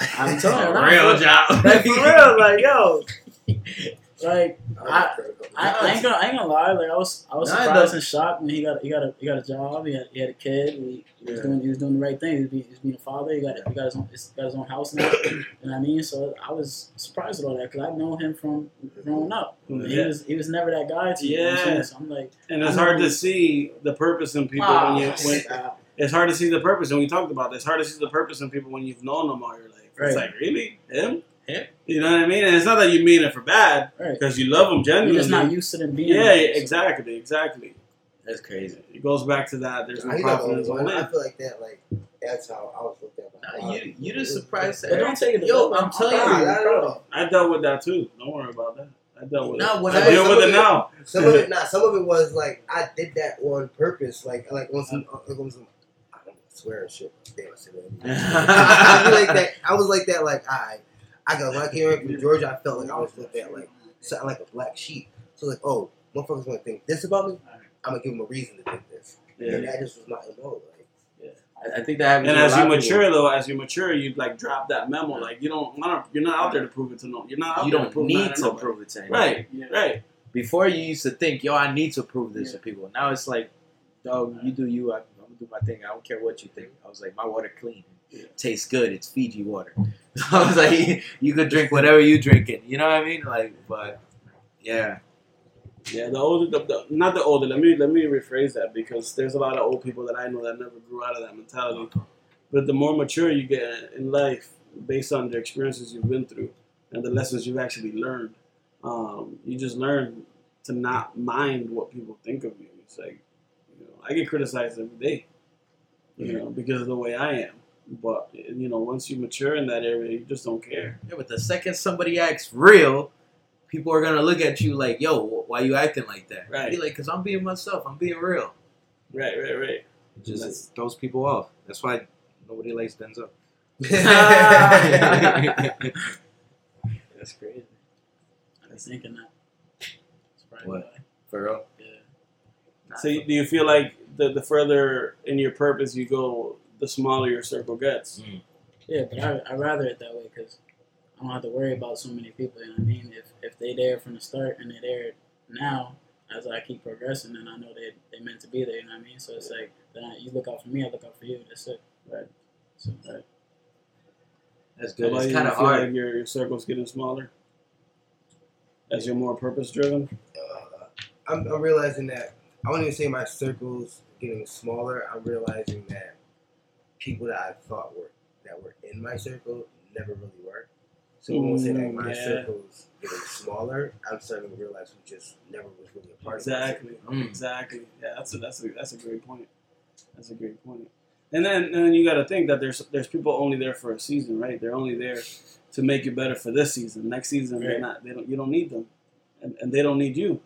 I'm telling you, real job. Like for real, like yo, like I- I, I ain't gonna I ain't gonna lie. Like I was I was Nah, surprised and shocked when he got he got a he got a job. He had, he had a kid. He, he was doing he was doing the right thing. He was being, he was being a father. He got he got his own he got his own house now. you know what I mean? So I was surprised with all that because I know him from growing up. And He was he was never that guy to me. You know I'm Yeah. So I'm like, And it's hard to see the purpose in people ah, when you when stop. it's hard to see the purpose and we talked about this. It's hard to see the purpose in people when you've known them all your life. Right. It's like really him, Him? You know what I mean? And it's not that you mean it for bad right. because you love them You're genuinely. just not used to them being. yeah, that exactly, exactly. That's crazy. It goes back to that. There's no He's not the prophet in only his own one. I feel like that. Like that's how I was looked at. by Nah, you you just surprised But don't take it. Yo, to I'm telling you. not at all. I dealt with that too. Don't worry about that. I dealt with Nah, it. when I I- deal with it it- now. Some of it, not some of it was like I did that on purpose. Like like on some, uh, on some I don't swear and shit. Damn, I said that. I was like that. I was like that. Like I, I got when I came in from Georgia, I felt like I was looked at like something like a black sheep. So like, oh, motherfuckers gonna think this about me. I'm gonna give them a reason to think this. And Yeah. that just was my MO. Like, I, I think that happens. And with as a you lot of people. mature, though, as you mature, you like drop that memo. Like you don't, want to you're not out there to prove it to no. You're not out you there to don't prove need to nobody. prove it to anyone. Right, Yeah. right. Before you used to think, yo, I need to prove this Yeah. to people. Now it's like, dog, you do you. I, I'm gonna do my thing. I don't care what you think. I was like, my water clean. Yeah. Tastes good. It's Fiji water. So I was like, you could drink whatever you drinking. You know what I mean? Like, but yeah, Yeah, the older, the, the, not the older. Let me let me rephrase that because there's a lot of old people that I know that never grew out of that mentality. But the more mature you get in life, based on the experiences you've been through and the lessons you've actually learned, um, you just learn to not mind what people think of you. It's like, you know, I get criticized every day, you know, because of the way I am. But you know, once you mature in that area, you just don't care. Yeah, but the second somebody acts real, people are gonna look at you like, "Yo, wh- why you acting like that?" Right. Be like, "Cause I'm being myself. I'm being real." Right, right, right. It just That's- throws people off. That's why nobody likes Denzel. That's crazy. I was thinking that. That's probably What? why. For real. Yeah. So do you feel like the the further in your purpose you go, the smaller your circle gets? Yeah, but I I rather it that way because I don't have to worry about so many people. You know what I mean? If if they there from the start and they're there now, as I keep progressing, and I know they they meant to be there. You know what I mean? So it's like then I, you look out for me, I look out for you. That's it. Right. So That's good. about It's you? kind You of feel hard. Like your, your circle's getting smaller as you're more purpose driven. uh, I'm, I'm realizing that I wouldn't even say my circles getting smaller. I'm realizing that people that I thought were that were in my circle never really were. So when I say like my Mm, yeah. circles getting smaller, I'm starting to realize who just never was really a part Exactly. of Mm. Exactly. Yeah, that's a that's a that's a great point. That's a great point. And then and then you got to think that there's there's people only there for a season, right? They're only there to make you better for this season. Next season, they're not. They don't. You don't need them, and, and they don't need you.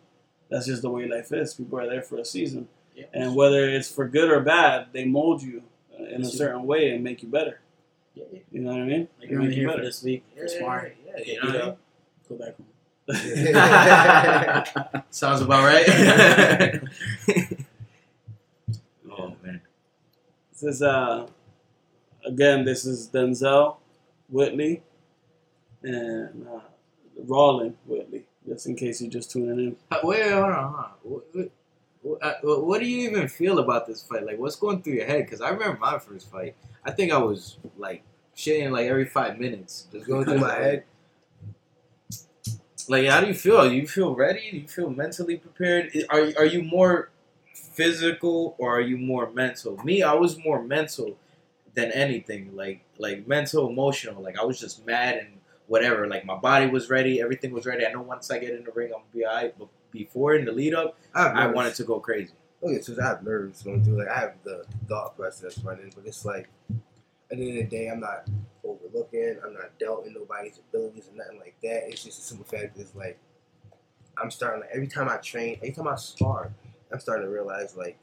That's just the way life is. People are there for a season, yeah. and whether it's for good or bad, they mold you in a certain way and make you better. yeah, yeah. You know what I mean? Like They you're only make you here for this week for sparring. yeah, Get you know beat what I mean? Go back home. Sounds about right. oh man. This is uh again. This is Denzel Whitley and uh, Rollin Whitley. Just in case you're just tuning in. Uh, Wait, hold on, hold on. Uh, what do you even feel about this fight? Like, what's going through your head? Because I remember my first fight. I think I was like shitting like every five minutes, just going through my head. Like, how do you feel? Do you feel ready? Do you feel mentally prepared? Are are you more physical or are you more mental? Me, I was more mental than anything. Like like mental, emotional. Like I was just mad and whatever. Like my body was ready, everything was ready. I know once I get in the ring, I'm gonna be alright. But before in the lead up, I, I wanted to go crazy. Okay, so I have nerves going through. Like I have the thought process running, but it's like at the end of the day, I'm not overlooking. I'm not doubting nobody's abilities or nothing like that. It's just a simple fact. It's like I'm starting. Like every time I train, every time I spar, I'm starting to realize like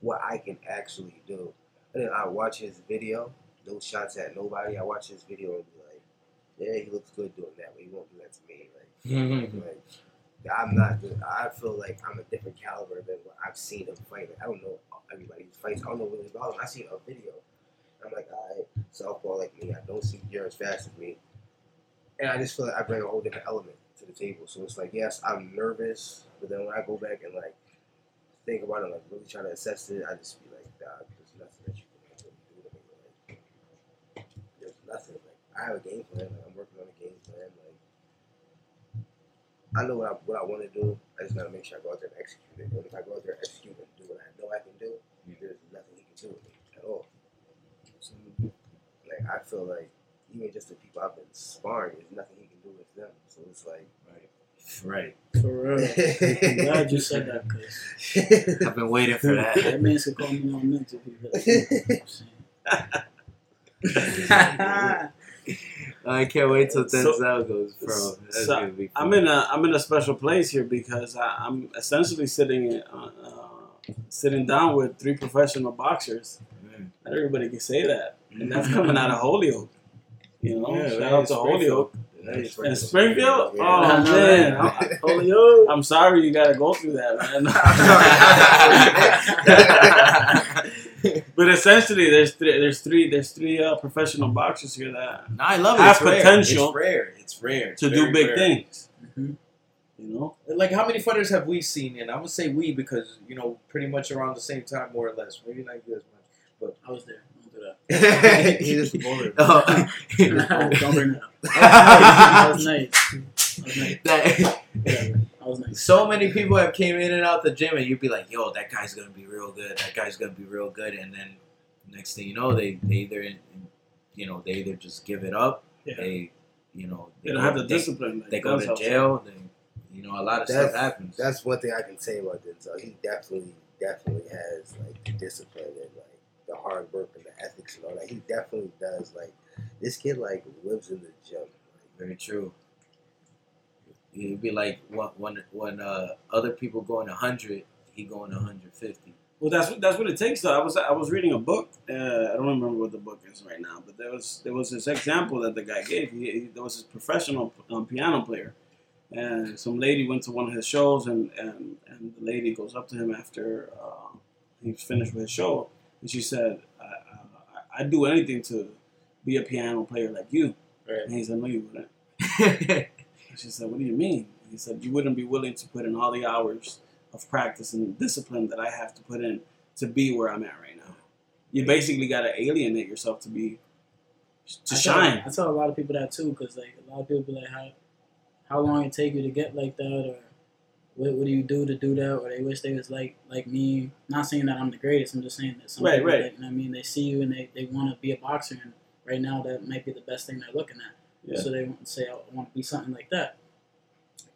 what I can actually do. And then I watch his video, no shots at nobody. I watch his video and be like, yeah, he looks good doing that, but he won't do that to me. Like, mm-hmm. like I'm not. I feel like I'm a different caliber than what I've seen him fight. Like, I don't know everybody's fights. I don't know about him. I seen a video. I'm like, all right, southpaw like me. I don't see you're as fast as me, and I just feel like I bring a whole different element to the table. So it's like, yes, I'm nervous, but then when I go back and like think about it, like really try to assess it, I just be like, there's nothing that you can do to me. Like, there's nothing. Like I have a game plan. Like I'm working on a game plan. Like I know what I what I want to do. I just gotta make sure I go out there and execute it. And if I go out there and execute and do what I know I can do, there's nothing he can do with me at all. So, like I feel like even just the people I've been sparring, there's nothing he can do with them. So it's like, Right. For real. I'm glad you said that because I've been waiting for that. that man could call me on mental. if he really you know what I'm saying? I can't wait till So- Denzel goes pro. That's so, gonna be fun. I'm in a I'm in a special place here because I, I'm essentially sitting uh, uh, sitting down with three professional boxers. Mm. Not everybody can say that, and that's coming out of Holyoke. You know, Yeah, shout out to Holyoke. And Springfield? Yeah. Oh man, I'm, Holyoke. I'm sorry you got to go through that, man. but essentially, there's three, there's three there's three uh, professional boxers here that No, I love it. Have It's rare. potential It's rare. It's rare. It's to do big rare. things. Mhm. You know, Like, how many fighters have we seen? And I'm gonna say we because you know, pretty much around the same time, more or less. Maybe not you as much. But I was there. Don't do that. he just bullied. Oh. Don't bring that up. That was nice. That was nice. That- Whatever. That was nice. so many people have came in and out the gym, and you'd be like, "Yo, that guy's gonna be real good. That guy's gonna be real good." And then next thing you know, they they either you know they either just give it up. Yeah. They you know they don't have the discipline. like They go to jail. They, you know, a lot of That's- stuff happens. That's one thing I can say about Denzel. He definitely, definitely has like the discipline and like the hard work and the ethics and all that. He definitely does. Like this kid, like lives in the gym. Very true. It'd be like when when, when uh, other people going hundred, he going hundred fifty. Well, that's what that's what it takes. Though I was I was reading a book. Uh, I don't remember what the book is right now, but there was there was this example that the guy gave. He, he there was this professional um, piano player, and some lady went to one of his shows, and and, and and the lady goes up to him after uh, he's finished with his show, and she said, I, I, "I'd do anything to be a piano player like you." Right. And he said, "No, you wouldn't." And she said, "What do you mean?" He said, "You wouldn't be willing to put in all the hours of practice and discipline that I have to put in to be where I'm at right now. You basically got to alienate yourself to be to I shine." Tell, I tell a lot of people that too, because like a lot of people be like, how how long it take you to get like that, or what, what do you do to do that, or they wish they was like like me. Not saying that I'm the greatest. I'm just saying that some Right, people, right. Like, you know I mean, they see you and they, they want to be a boxer, and right now that might be the best thing they're looking at. Yeah. So they want to say, I want to be something like that,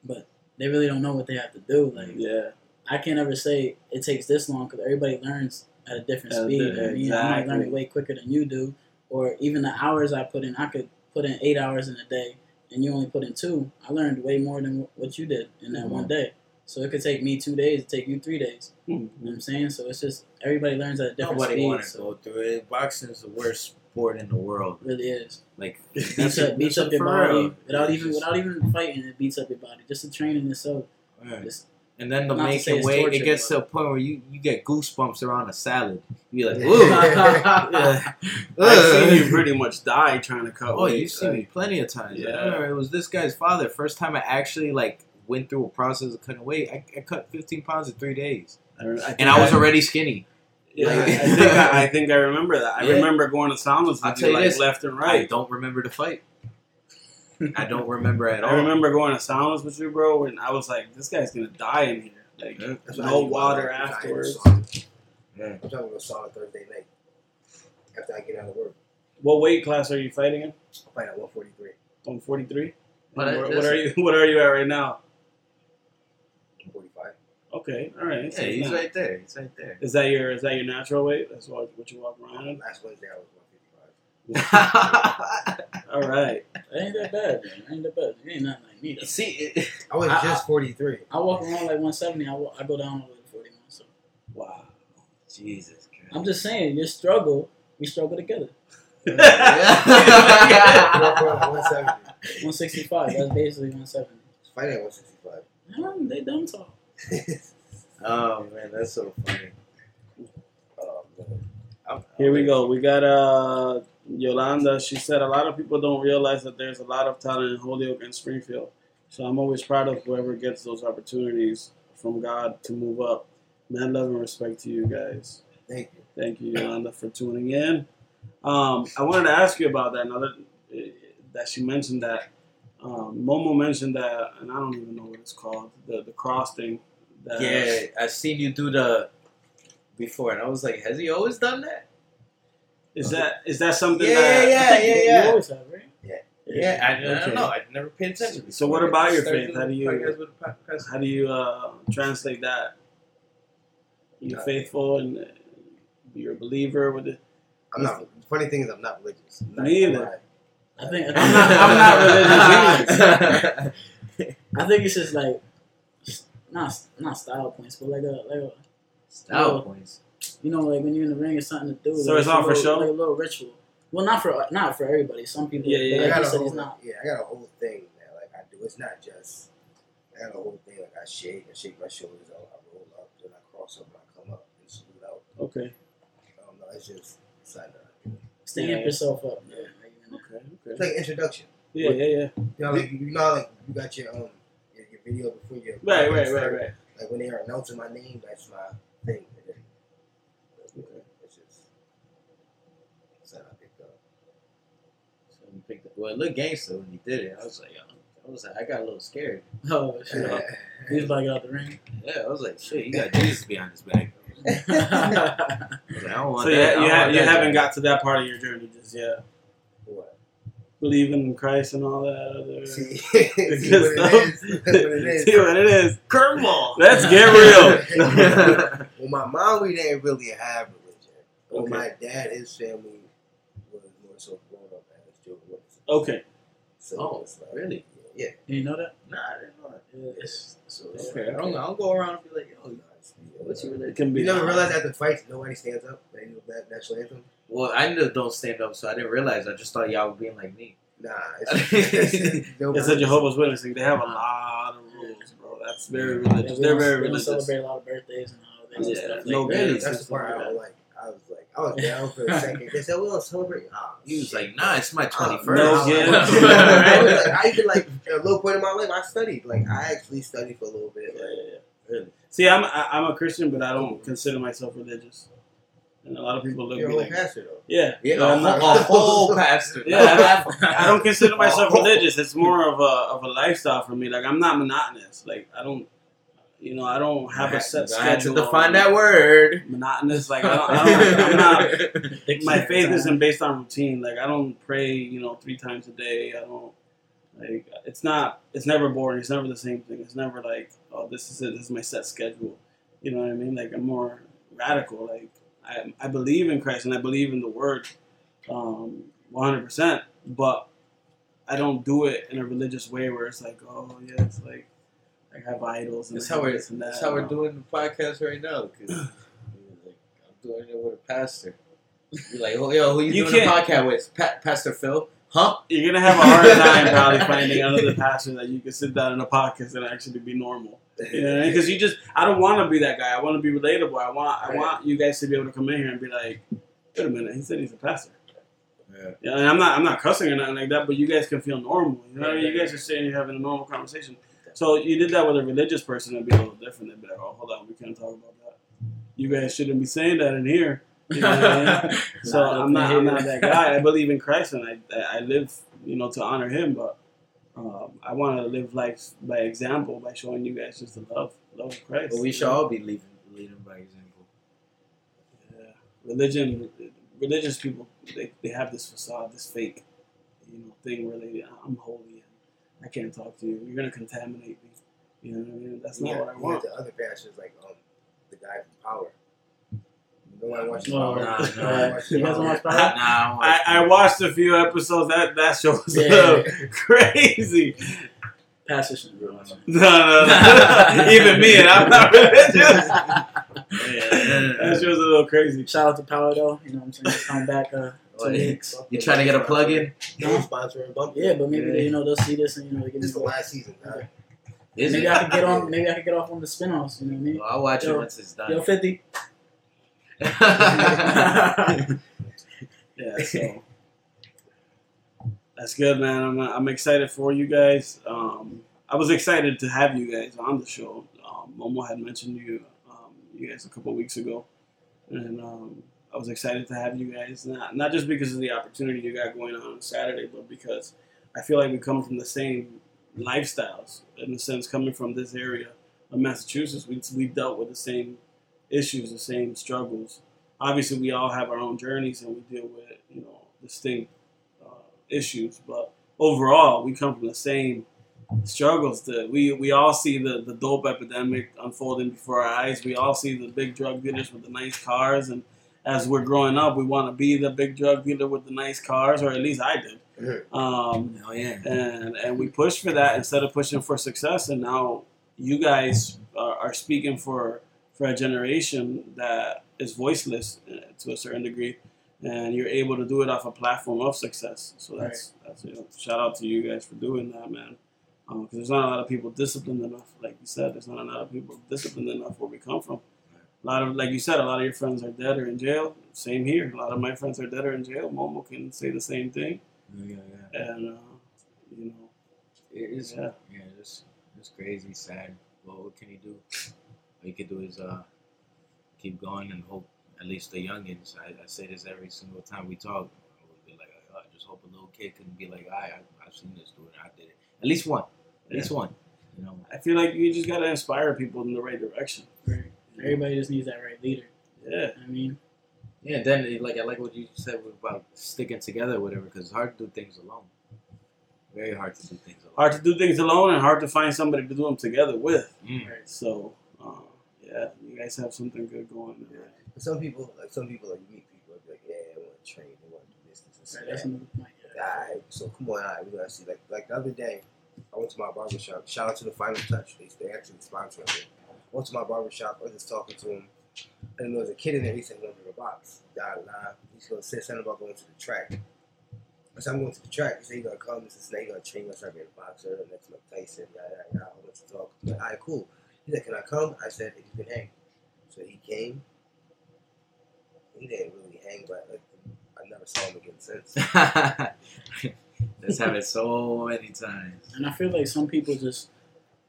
but they really don't know what they have to do. Like Yeah, I can't ever say it takes this long because everybody learns at a different At a speed. di- I mean, I might learn it way quicker than you do, or even the hours I put in. I could put in eight hours in a day, and you only put in two. I learned way more than what you did in that Mm-hmm. one day. So it could take me two days, it take you three days. Hmm. You know what I'm saying? So it's just everybody learns at a different Nobody speed. want to So go through it. Boxing is the worst sport in the world. it really is. Like Beats up, beats up your body real. without even just- without even fighting. It beats up your body. Just the training itself. Right. Just, And then the Not to say making weight, torture, it gets to a point where you, you get goosebumps around a salad. You be like, ooh. yeah. I've seen you pretty much die trying to cut Oh, weight. you've seen me plenty of times. Yeah. It was this guy's father. First time I actually like went through a process of cutting weight. I, I cut 15 pounds in three days, I, I and I was already skinny. Yeah, I, I think I, I think I remember that. I Yeah. remember going to saunas I'll with you you like this, left and right. I don't remember the fight. I don't remember at all. I remember going to saunas with you, bro, and I was like, "This guy's gonna die in here." Like, Yeah. That's what I no water I'm trying to afterwards. Yeah. I'm talking about go sauna Thursday night after I get out of work. What weight class are you fighting in? I fight at 143. One forty three. But What, what are you? What are you at right now? 145. Okay, all right. Yeah, So he's not- right there. He's right there. Is that your is that your natural weight? That's what what you walk around in. Last Wednesday I was 155. All right. that ain't that bad, man. That ain't that bad. You ain't nothing like me. Though. See, it, I was I- just 43. I walk around like 170. I, wa- I go down all the way to 41. So Wow. Jesus Christ. I'm just saying, your struggle, we struggle together. I walk around at 170. 165. That's basically 170. Fight at 165. Um, they dumb talk. oh man, that's so funny. Oh. I'm- Here we go. We got uh Yolanda. She said a lot of people don't realize that there's a lot of talent in Holyoke and Springfield. So I'm always proud of whoever gets those opportunities from God to move up. Man, love and respect to you guys. Thank you. Thank you, Yolanda, for tuning in. Um, I wanted to ask you about that. Now that that she mentioned that, um, Momo mentioned that, and I don't even know what it's called, the the cross thing. That, Yeah, I've seen you do the before, and I was like, has he always done that? Is that is that something Yeah, that? yeah, yeah, yeah. You always have, right? Yeah, I, I Okay. don't know. I never paid attention. So what about your faith? How do you- podcasts with the podcast. How do you uh, translate that? You Uh, faithful and uh, you're a believer with it. I'm not. The funny thing is, I'm not religious. I'm not Me gonna either. Lie. I think I'm not- I'm not religious I think it's just like not not style points, but like a like a Style points. you know like when you're in the ring, it's something to do. So like it's all for little, show? like a little ritual. Well, not for not for everybody. Some people, Yeah, yeah, like I got a said, whole. it's not. Yeah, I got a whole thing that like I do. It's not just. I got a whole thing like I shake, I shake my shoulders out, I roll up, then I cross up, and I come up and salute out. Okay. Um, I don't know. It's just something. that I. Stand Yeah. yourself up. Yeah. Like. Okay. It's like an introduction. Yeah, yeah, yeah. You know, like, you know, like you got your um your, your video before your Right, right, podcast right, right. Like when they are announcing my name, that's my thing. And. It's just something I picked up. So you picked it. Well, it looked gangster when he did it. I was like, oh, I was like, I got a little scared. Oh shit! Yeah. He was about to get out the ring. Yeah, I was like, shit, you got Jesus behind his back. I like, I don't want So you, that. I ha- you, ha- you haven't got to that part of your journey just yet. What? Believing in Christ and all that other See, see what it stuff. That's what it is. See what it is. curveball. Let's get real. well, my mom, we didn't really have religion. But Okay. my dad, his family was more so grown up as Jehovah's Witnesses. Okay. So Oh, it's like, really? Yeah. you know that? Nah, I didn't know that. Yeah, it's, so it's, Okay, I don't, I don't go around and be like, yo, what's your It religion? can be. You never realize after fights, nobody stands up. They know that national anthem. Well, I knew don't stand up, so I didn't realize. I just thought y'all were being like me. Nah, it's, it's, It's a Jehovah's Witness thing. They have a lot of rules, bro. That's very religious. we They're don't- very we don't religious. celebrate a lot of birthdays and holidays and Yeah, stuff. no like really? that. That's the part I don't like. I was like, I was down for a second. They said we don't celebrate. Ah, He was like, nah, it's my Oh, 21st. No I kidding. was like, I even like at a low point in my life, I studied. Like I actually studied for a little bit. Yeah, Like, yeah, yeah. See, I'm I, I'm a Christian, but I don't consider myself religious. And a lot of people look at you're a me like, pastor though. yeah, Yeah, No, a, I'm not- a whole pastor. Yeah, I don't consider myself religious. It's more of a of a lifestyle for me. Like I'm not monotonous. Like I don't, you know, I don't have a set I had to schedule. define that word. Monotonous. Like I don't, I don't I'm not. My faith isn't based on routine. Like I don't pray, you know, three times a day. I don't like. It's not. It's never boring. It's never the same thing. It's never like, oh, this is it. This is my set schedule. You know what I mean? Like I'm more radical. Like I, I believe in Christ and I believe in the Word, um, 100. percent But I don't do it in a religious way where it's like, oh yeah, it's like I have idols and That's how we're. that. That's how we're doing the podcast right now. 'cause, like, I'm doing it with a pastor. You're like, oh yo, who you, You doing the podcast with? Pa- pastor Phil? Huh? You're gonna have a hard time probably finding another pastor that you can sit down in a podcast and actually be normal. You know, because you just I don't want to be that guy. I want to be relatable. I want I Right. want you guys to be able to come in here and be like, wait a minute, he said he's a pastor. Yeah. Yeah, and I'm not I'm not cussing or nothing like that, but you guys can feel normal. You know, you guys are sitting here having a normal conversation. So you did that with a religious person, it'd be a little different. They'd be like, oh, hold on, we can't talk about that. You guys shouldn't be saying that in here. You know what I mean? So I'm not I'm not that guy. I believe in Christ and I I live you know to honor Him, but um, I want to live life by example by showing you guys just the love love of Christ. But we should all be leading, leading by example. Yeah. Religion, religious people, they, they have this facade, this fake, you know, thing where they I'm holy and I can't talk to you. You're gonna contaminate me. You know what I mean? That's not yeah, what I you want. had the other pastors like um the guy from Power. Nobody watches No, Power. nah, Nobody nah. watches You guys watch Power? Nah, I, I, I watched a few episodes. That that show was Yeah. crazy. Pastor shouldn't be watching. No, no, no. Even me, and I'm not religious. Yeah, that show was a little crazy. Shout out to Power though. You know what I'm saying? Just come back uh, What. You trying to get a plug in? They sponsoring Bump. Yeah, but maybe they, you know they'll see this and you know they can This is the last season. Huh? Is maybe it? I could get on. Maybe I could get off on the spin-offs. You know what I mean? Well, I'll watch it once it's done. Yo, fifty. Yeah, so that's good, man. I'm, I'm excited for you guys. Um, I was excited to have you guys on the show. Um, Momo had mentioned you, um, you guys a couple weeks ago, and um, I was excited to have you guys. Not not just because of the opportunity you got going on on Saturday, but because I feel like we come from the same lifestyles in a sense, coming from this area of Massachusetts. We we dealt with the same issues, the same struggles obviously we all have our own journeys and we deal with you know distinct uh, issues but overall we come from the same struggles that we we all see the the dope epidemic unfolding before our eyes we all see the big drug dealers with the nice cars and as we're growing up we want to be the big drug dealer with the nice cars or at least i did um, Oh yeah. and and we push for that instead of pushing for success. And now you guys are, are speaking for for a generation that is voiceless uh, to a certain degree, and you're able to do it off a platform of success. So that's that's you know, shout out to you guys for doing that, man. Because there's not a lot of people disciplined enough, like you said. There's not a lot of people disciplined enough where we come from. A lot of, like you said, a lot of your friends are dead or in jail. Same here. A lot of my friends are dead or in jail. Momo can say the same thing, Yeah, yeah. and uh, you know, It is. Yeah. Yeah, it's it's crazy, sad. Well, what can you do? All you can do is uh, keep going and hope. At least the youngins. I, I say this every single time we talk. I would be like, I just hope a little kid can be like, I, I I've seen this dude. I did it. At least one. At least one. You know. I feel like you just gotta inspire people in the right direction. Right. Everybody just needs that right leader. Yeah, I mean, Yeah. Then like I like what you said about sticking together, or whatever. Because it's hard to do things alone. Very hard to do things alone. hard to do things alone and hard to find somebody to do them together with. Mm. So, uh, yeah, you guys have something good going. Yeah. But some people, like some people, like you meet people, they'll be like, yeah, I want to train, they want to do this, this, right, and that's that. another point. Yeah. Alright, so come on, alright, we gotta see. Like, like the other day, I went to my barber shop. Shout out to the Final Touch. They, they actually sponsored me. I went to my barber shop. I was just talking to him, and there was a kid in there. He said, "Going to the box." Da da da. He's gonna say something about going to the track. I said, I'm going to the track. He said, you gonna come? He said, you gonna train, you gonna start being a boxer, next Mike Tyson, yada, yada, yada. I want to talk. All right, cool. He said, can I come? I said, if you can hang. So he came. He didn't really hang, but like, I never saw him again since. That's happened so many times. And I feel like some people just,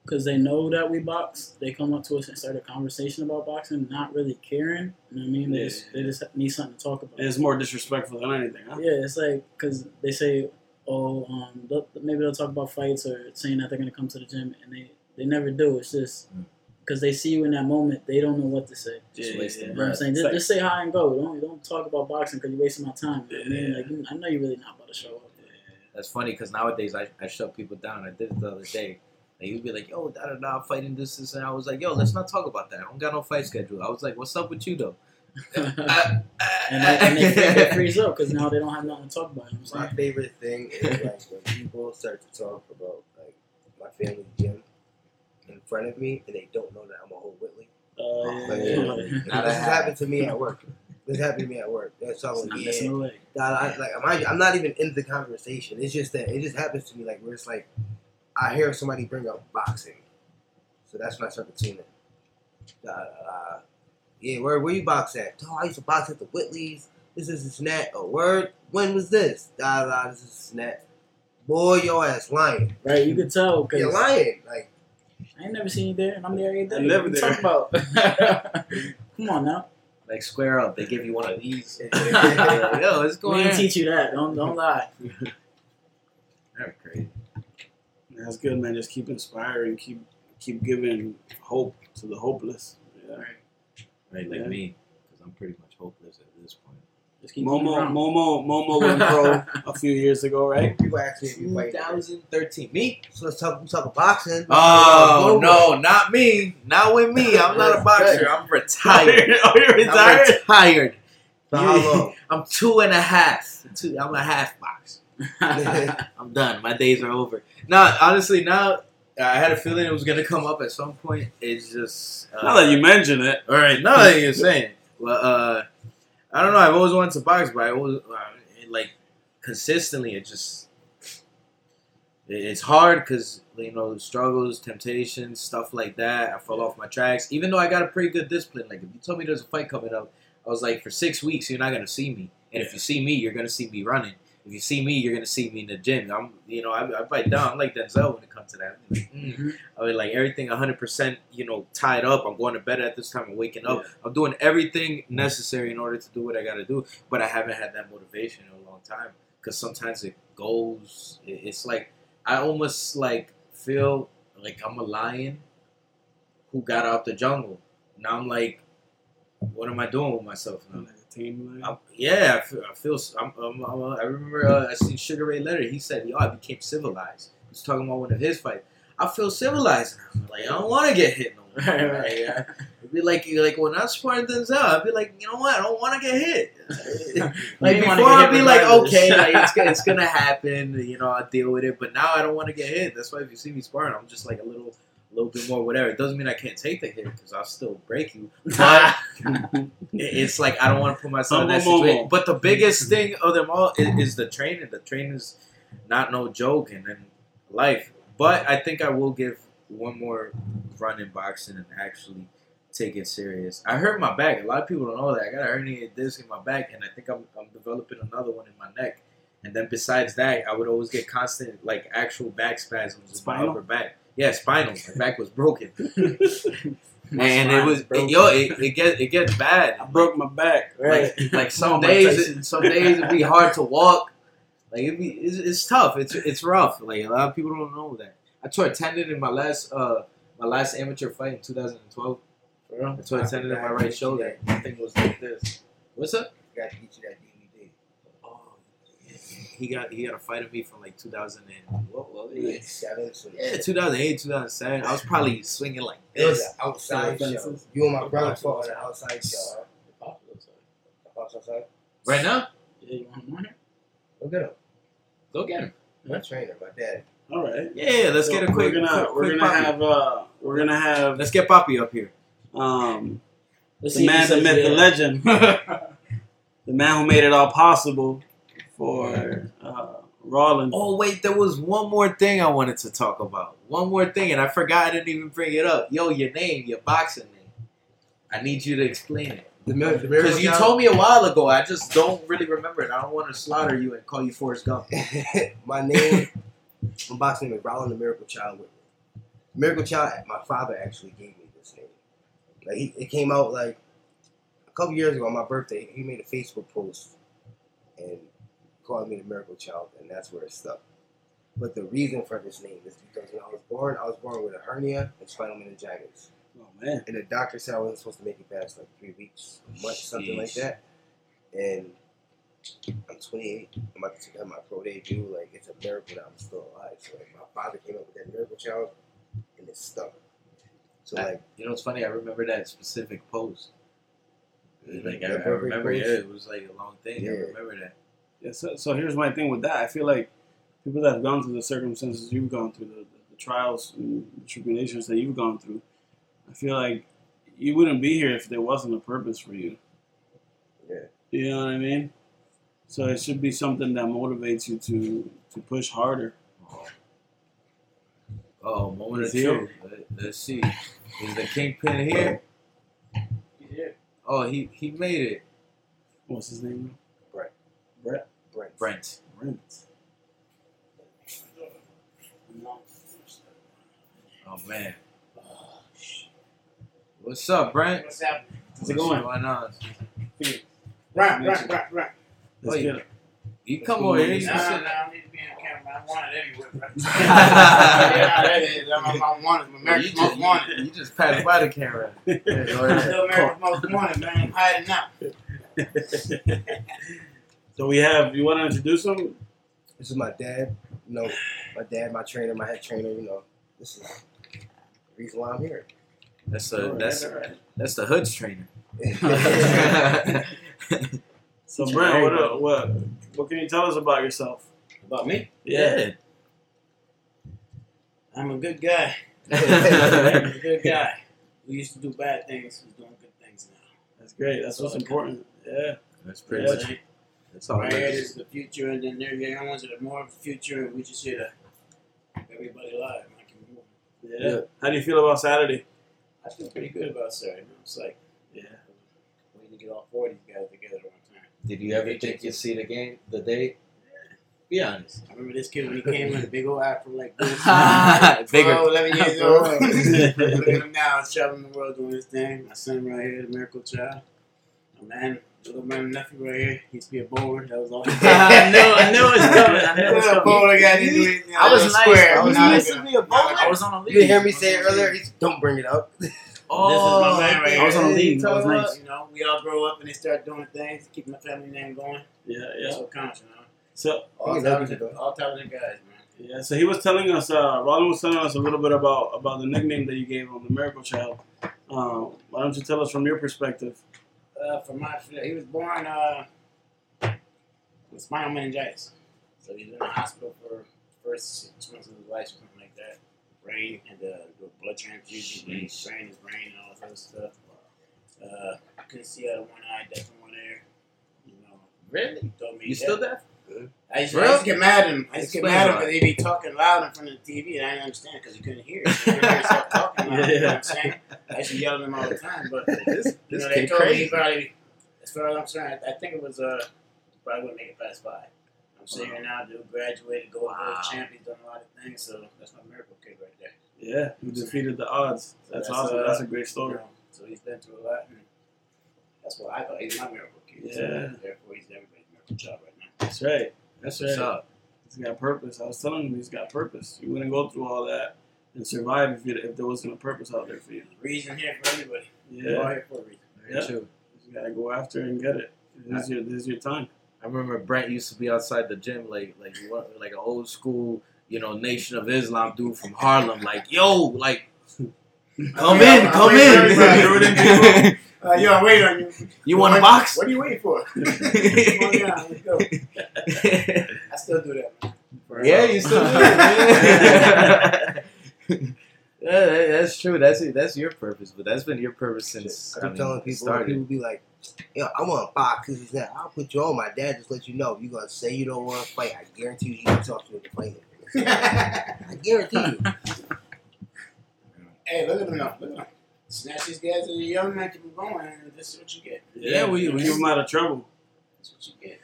because they know that we box, they come up to us and start a conversation about boxing, not really caring. You know what I mean? They, Yeah. just, they just need something to talk about. It's more disrespectful than anything, huh? Yeah, it's like because they say, oh, um, they'll, maybe they'll talk about fights or saying that they're gonna come to the gym, and they they never do. It's just Mm. because they see you in that moment, they don't know what to say. Just Yeah, wasting You know what I'm saying? Just, like- just say hi and go. Don't don't talk about boxing because you're wasting my time. You know I mean? Yeah. Like you- I know you're really not about to show up. That's funny because nowadays I, I shut people down. I did it the other day. Like you'd be like, yo, da da da, I'm fighting this, this, and I was like, yo, let's not talk about that. I don't got no fight schedule. I was like, what's up with you though? and they, and they, free- they freeze up because now they don't have nothing to talk about. You know My saying? favorite thing is like when people start to talk about like my family gym in front of me and they don't know that I'm a whole Whitley. Uh, Like, yeah. like, Not this a happened to me at work. This happened to me at work. That's all. It's not Yeah, missing away. I, like I'm, I'm not even in the conversation. It's just that it just happens to me like where it's like I hear somebody bring up boxing, so that's when I start to tune in. Uh, uh, yeah, where where you box at? Oh, I used to box at the Whitleys. This is this and that. Oh, word. When was this? Da da. da, This is this and that. Boy, your ass lying. Right? You could tell because You're lying. Like I ain't never seen you there, and I'm there every day. I live What there. talking about? Come on now. like square up. They give you one of these. yo, what's We going didn't on? teach you that. Don't don't lie. That's crazy. That's good, man. Just keep inspiring, keep keep giving hope to the hopeless. Yeah. Right, like Yeah. me, because I'm pretty much hopeless at this point. Just keep moving Momo, around. Momo, Momo went pro a few years ago, right? people ask me if 2013. Me? So let's talk. We talk boxing. Oh no, not me. Not with me. I'm not a boxer. I'm retired. oh, you're I'm retired. retired. How long? I'm two and a half. Two. I'm a half box. I'm done. My days are over. Now, honestly, now I had a feeling it was gonna come up at some point. It's just uh, Now that you mention it, all right. Now that you're saying, well, uh, I don't know. I've always wanted to box, but I always uh, like consistently. It just it's hard because you know struggles, temptations, stuff like that. I fell off my tracks, even though I got a pretty good discipline. Like if you told me there's a fight coming up, I was like, for six weeks you're not gonna see me, and if you see me, you're gonna see me running. If you see me, you're gonna see me in the gym. I'm, you know, I, I bite down. I'm like Denzel when it comes to that. Like, mm. I mean, like everything 100%, you know, tied up. I'm going to bed at this time. I'm waking up. Yeah. I'm doing everything necessary in order to do what I got to do. But I haven't had that motivation in a long time because sometimes it goes. it- It's like I almost like feel like I'm a lion who got out the jungle. Now I'm like, what am I doing with myself now? Like I'm- yeah, I feel. I, feel I'm, I'm, I'm, I remember uh, I seen Sugar Ray Leonard. He said, "Yo, I became civilized." He was talking about one of his fights. I feel civilized now. Like I don't want to get hit no more. Right, right. Like, uh, it'd be like like when I sparring Denzel, I'd be like, you know what? I don't want to get hit. like before, I'd be like, okay, like it's gonna, it's gonna happen. You know, I'll deal with it. But now I don't want to get hit. That's why if you see me sparring, I'm just like a little. Little bit more, whatever. It doesn't mean I can't take the hit because I'll still break you. But it- it's like I don't want to put myself in that situation. But the biggest thing of them all is, is the training. The training's not no joke, and then life. But I think I will give one more run in boxing and actually take it serious. I hurt my back. A lot of people don't know that. I got a herniated disc in my back, and I think I'm, I'm developing another one in my neck. And then besides that, I would always get constant like actual back spasms in my upper back. Yeah, spinal. My back was broken, and it was is broken. yo. It, it gets it gets bad. I broke my back. Right. Like, like some days, it, some days it'd be hard to walk. Like it'd be, it's, it's tough. It's it's rough. Like a lot of people don't know that. I tore a tendon in my last uh my last amateur fight in 2012. I tore a tendon in my right shoulder. My thing was like this. What's up? Got to get you that DVD. He got he got a fight of me from like 2000 and what was it? Seven. So Yeah, 2008, 2007. I was probably swinging like It was this. an outside show. fences. You and my brother fought on an outside show. Huh? Fought outside. Right now, Yeah, you want him on here? Look at him. go get him. My trainer, my dad. All right. Yeah, let's So get a quick. We're gonna quick, we're quick gonna Poppy. have uh we're gonna have Let's get Poppy up here. um Let's the see man, the says myth, the legend, the man who made it all possible for uh, Rollins. Oh wait, there was one more thing I wanted to talk about. One more thing, and I forgot I didn't even bring it up. Yo, your name, your boxing name. I need you to explain it The, Mir- the Miracle because you told me a while ago. I just don't really remember it. I don't want to slaughter you and call you Forrest Gump. my name, my boxing name is Rollin the Miracle Child Whitley. Miracle Child, my father actually gave me this name. Like he, it came out like a couple years ago on my birthday. He made a Facebook post and called me the Miracle Child, and that's where it stuck. But the reason for this name is because when I was born, I was born with a hernia and spinal meningitis. Oh man. And the doctor said I wasn't supposed to make it past like three weeks, a month, something like that. And I'm 28. I'm about to have my pro debut. Like it's a miracle that I'm still alive. So like, my father came up with that miracle child, and it stuck. So like You know it's funny? I remember that specific post. Like I, I remember, yeah, it was like a long thing. I remember that. Yeah, so, so here's my thing with that. I feel like people that have gone through the circumstances you've gone through, the, the, the trials and the tribulations that you've gone through, I feel like you wouldn't be here if there wasn't a purpose for you. Yeah. You know what I mean? So it should be something that motivates you to to push harder. Oh, moment Is of he truth. Let- Let's see. Is the kingpin here? Yeah. Oh, he he made it. What's his name? Brett. Brett. Brent. Brent. Brent. Oh man. What's up, Brent? What's happening? How's it going? Why not? Right, right, right, right. Let's Wait. get it. You come over here. You Nah, can nah, sit. I need to be on camera. I want it anyway, bro. yeah, that is. I'm, I'm wanted. I'm You America's just, most wanted. you, you just passed by the camera. Yeah, I'm still America's most wanted, man. I'm hiding out. so we have. You want to introduce him? This is my dad. You know, my dad, my trainer, my head trainer. You know, this is the reason why I'm here. That's a that's that's the hood's trainer. So Brent, what, uh, what what can you tell us about yourself? About me? yeah. I'm a good guy. I'm a good guy. We used to do bad things. We're doing good things now. That's great. That's what's important. Yeah. That's pretty Yeah. much. That's all. Right it here is. is the future, and then there are young ones that are more of the future, and we just here to everybody alive. man. Keep it moving. yeah. Yeah. How do you feel about Saturday? I feel pretty good about Saturday. man. It's like Yeah. waiting to get all four of these guys together at one time. Did you ever think you'd see the game, the day? Be honest. I remember this kid when he came in, a big old afro like this. Bigger. 12, 11 years old. Look at him now, he's traveling the world doing his thing. My son right here, the miracle child. My man, little man nephew right here, he used to be a bowler. That was all he did. I know, I knew it was coming. I knew it was Little coming. bowler guy, he do it, I was little nice. square. I was nice look to be a bowler. I was on a You hear me say it earlier. He's, don't bring it up. Oh, my man right I was on a here. league. That was nice. You know, we all grow up and they start doing things, keep my family name going. Yeah, That's yeah. what counts, you know. So All He's talented, ugly, all talented guys, man. yeah, so he was telling us. Uh, Rollin was telling us a little bit about about the nickname that you gave him, the Miracle Child. Um, why don't you tell us from your perspective? Uh, for my, he was born uh, with spinal meningitis. So he was in the hospital for first six months of his life, something like that. Brain and uh, do a blood transfusion, and Jeez. his brain and all that other stuff. Uh, couldn't see out of one eye, deaf in one ear. You know, Really? he told me You still deaf? I used, to, Really? I used to get mad at him. I used to get mad at him because he'd be talking loud in front of the TV, and I didn't understand because he couldn't hear. He couldn't hear himself talking loud. You know what I'm saying? I used to yell at him all the time, but This, you this know, they told me he probably, as far as I'm concerned, I, I think it was uh, probably wouldn't make it past five. I'm sitting here now, dude, graduated, gold Wow. champ, he's done a lot of things, so that's my miracle kid right there. Yeah, you defeated the odds. That's, That's, awesome. uh, That's a great You story. know, so he's been through a lot, and that's what I thought. He's my miracle kid. So Yeah. therefore, he's everybody's miracle child. That's right. That's That's what's right. up. He's got purpose. I was telling him he's got purpose. You wouldn't go through all that and survive if, you, if there wasn't a purpose out there for you. Reason here for everybody. We're all Yeah, here for a reason. Yeah. true. you gotta go after and get it. This is your this is your time. I remember Brent used to be outside the gym like like you like an old school, you know, Nation of Islam dude from Harlem. Like, yo, like come in, come waiting for everybody. in. Uh, yo, I'm waiting on you. you want a box? What are you waiting for? Come on down, let's go. I still do that. man. yeah, you still do it. man. Yeah, that- that's true. That's that's your purpose, but that's been your purpose since I I keep mean, telling it people, started. people be like, "Yo, I want to fight because he's that. I'll put you on. My dad just let you know. You gonna say you don't want to fight. I guarantee you, he can talk to you into fighting. I guarantee you. Hey, look at them. Look at them. Snatch these guys in the young man, keep them going, and this is what you get. Yeah, we- we- keep them out of trouble. That's what you get.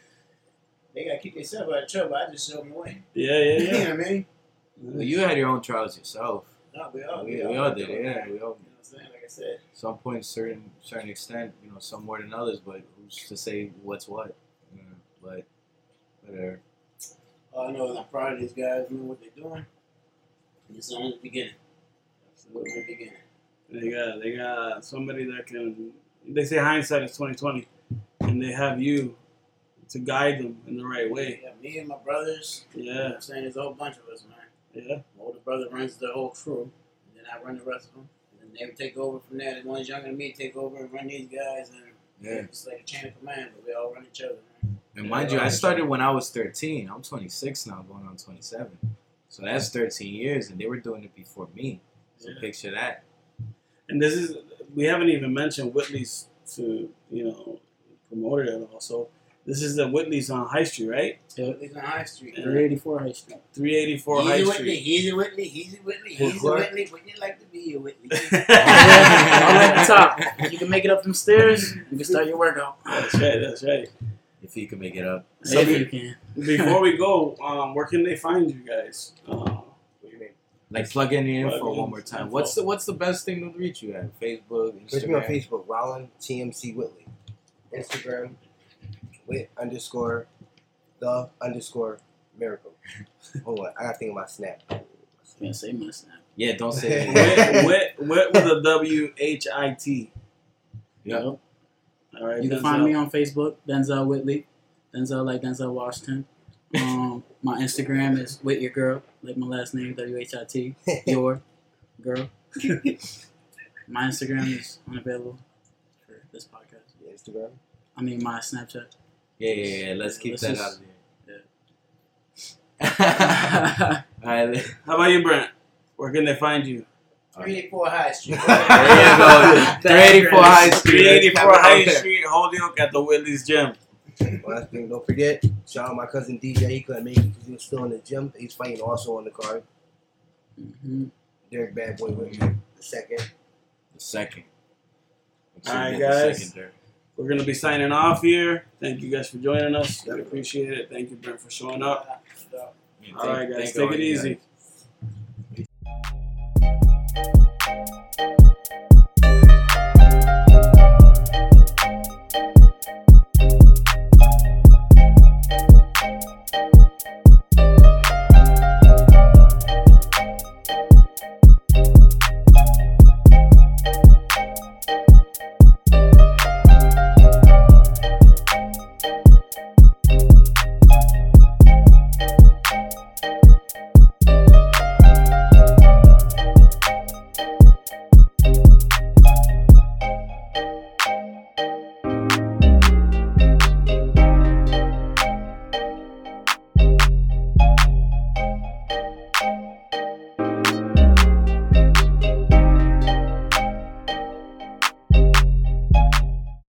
They gotta keep themselves out of trouble. I just show them the way. Yeah, yeah, You yeah. know what I mean? Well, you had your own trials yourself. No, we all, We, we all did it. Yeah, we all. You know what I'm saying? Like I said, Some point, certain certain extent, you know, some more than others. But who's to say what's what? You know, but whatever. all I know is I'm proud of these guys. Know what they're doing. And It's only the beginning. It's only the beginning. They got they got somebody that can. They say hindsight is twenty twenty, and they have you to guide them in the right way. Yeah, me and my brothers. You know Yeah, I'm saying? There's a whole bunch of us, man. yeah. My older brother runs the whole crew, and then I run the rest of them. And then they would take over from there. The ones younger than me take over and run these guys, and Yeah. it's like a chain of command. But we all run each other, man. And mind you, I started when I was 13. I'm 26 now, going on 27. So that's 13 years, and they were doing it before me. So Yeah. picture that. And this is we haven't even mentioned Whitley's to you know promote it at all. So this is the Whitley's on High Street, right? Whitley's on High Street. Yeah. 384 High Street. Three eighty four Easy High Whitley, Street. easy Whitley, easy Whitley, easy What? Whitley. Wouldn't you like to be a Whitley? All at the top. You can make it up them stairs. You can start your workout. That's right. That's right. If he could make it up. So if you can. Before we go, um, where can they find you guys? Uh, What do you mean? Like plug in your Plug info one more time. info. What's the what's the best thing to reach you at? Facebook, Search me on Facebook, Rollin TMC Whitley. Instagram, Whit underscore the underscore miracle. Hold on, I gotta think of my snap. Can't say my snap. Yeah, don't say it. Wit, Wit, Wit with a W H I T. Yeah. Yep. All right. You can find me on Facebook, Denzel Whitley. Denzel like Denzel Washington. Um, my Instagram is with your girl, like my last name, W H I T. Your girl. My Instagram is unavailable for this podcast. Instagram. I mean, my Snapchat. Yeah, yeah, yeah. Let's Yeah, keep let's that just- out of there. All right. How about you, Brent? Where can they find you? 384 High Street. There you go. 384 High Street. Three eighty four High it out there. Street, Holyoke at the Whitley's Gym. Last thing, don't forget, shout out my cousin DJ. He couldn't make it because he was still in the gym. He's fighting also on the card. Mm-hmm. Derek Bad Boy with me, the second. The second. All right, guys. Second, We're going to be signing off here. Thank you guys for joining us. We appreciate it. Thank you, Brent, for showing up. Yeah, all right, guys. Take it easy. Guys.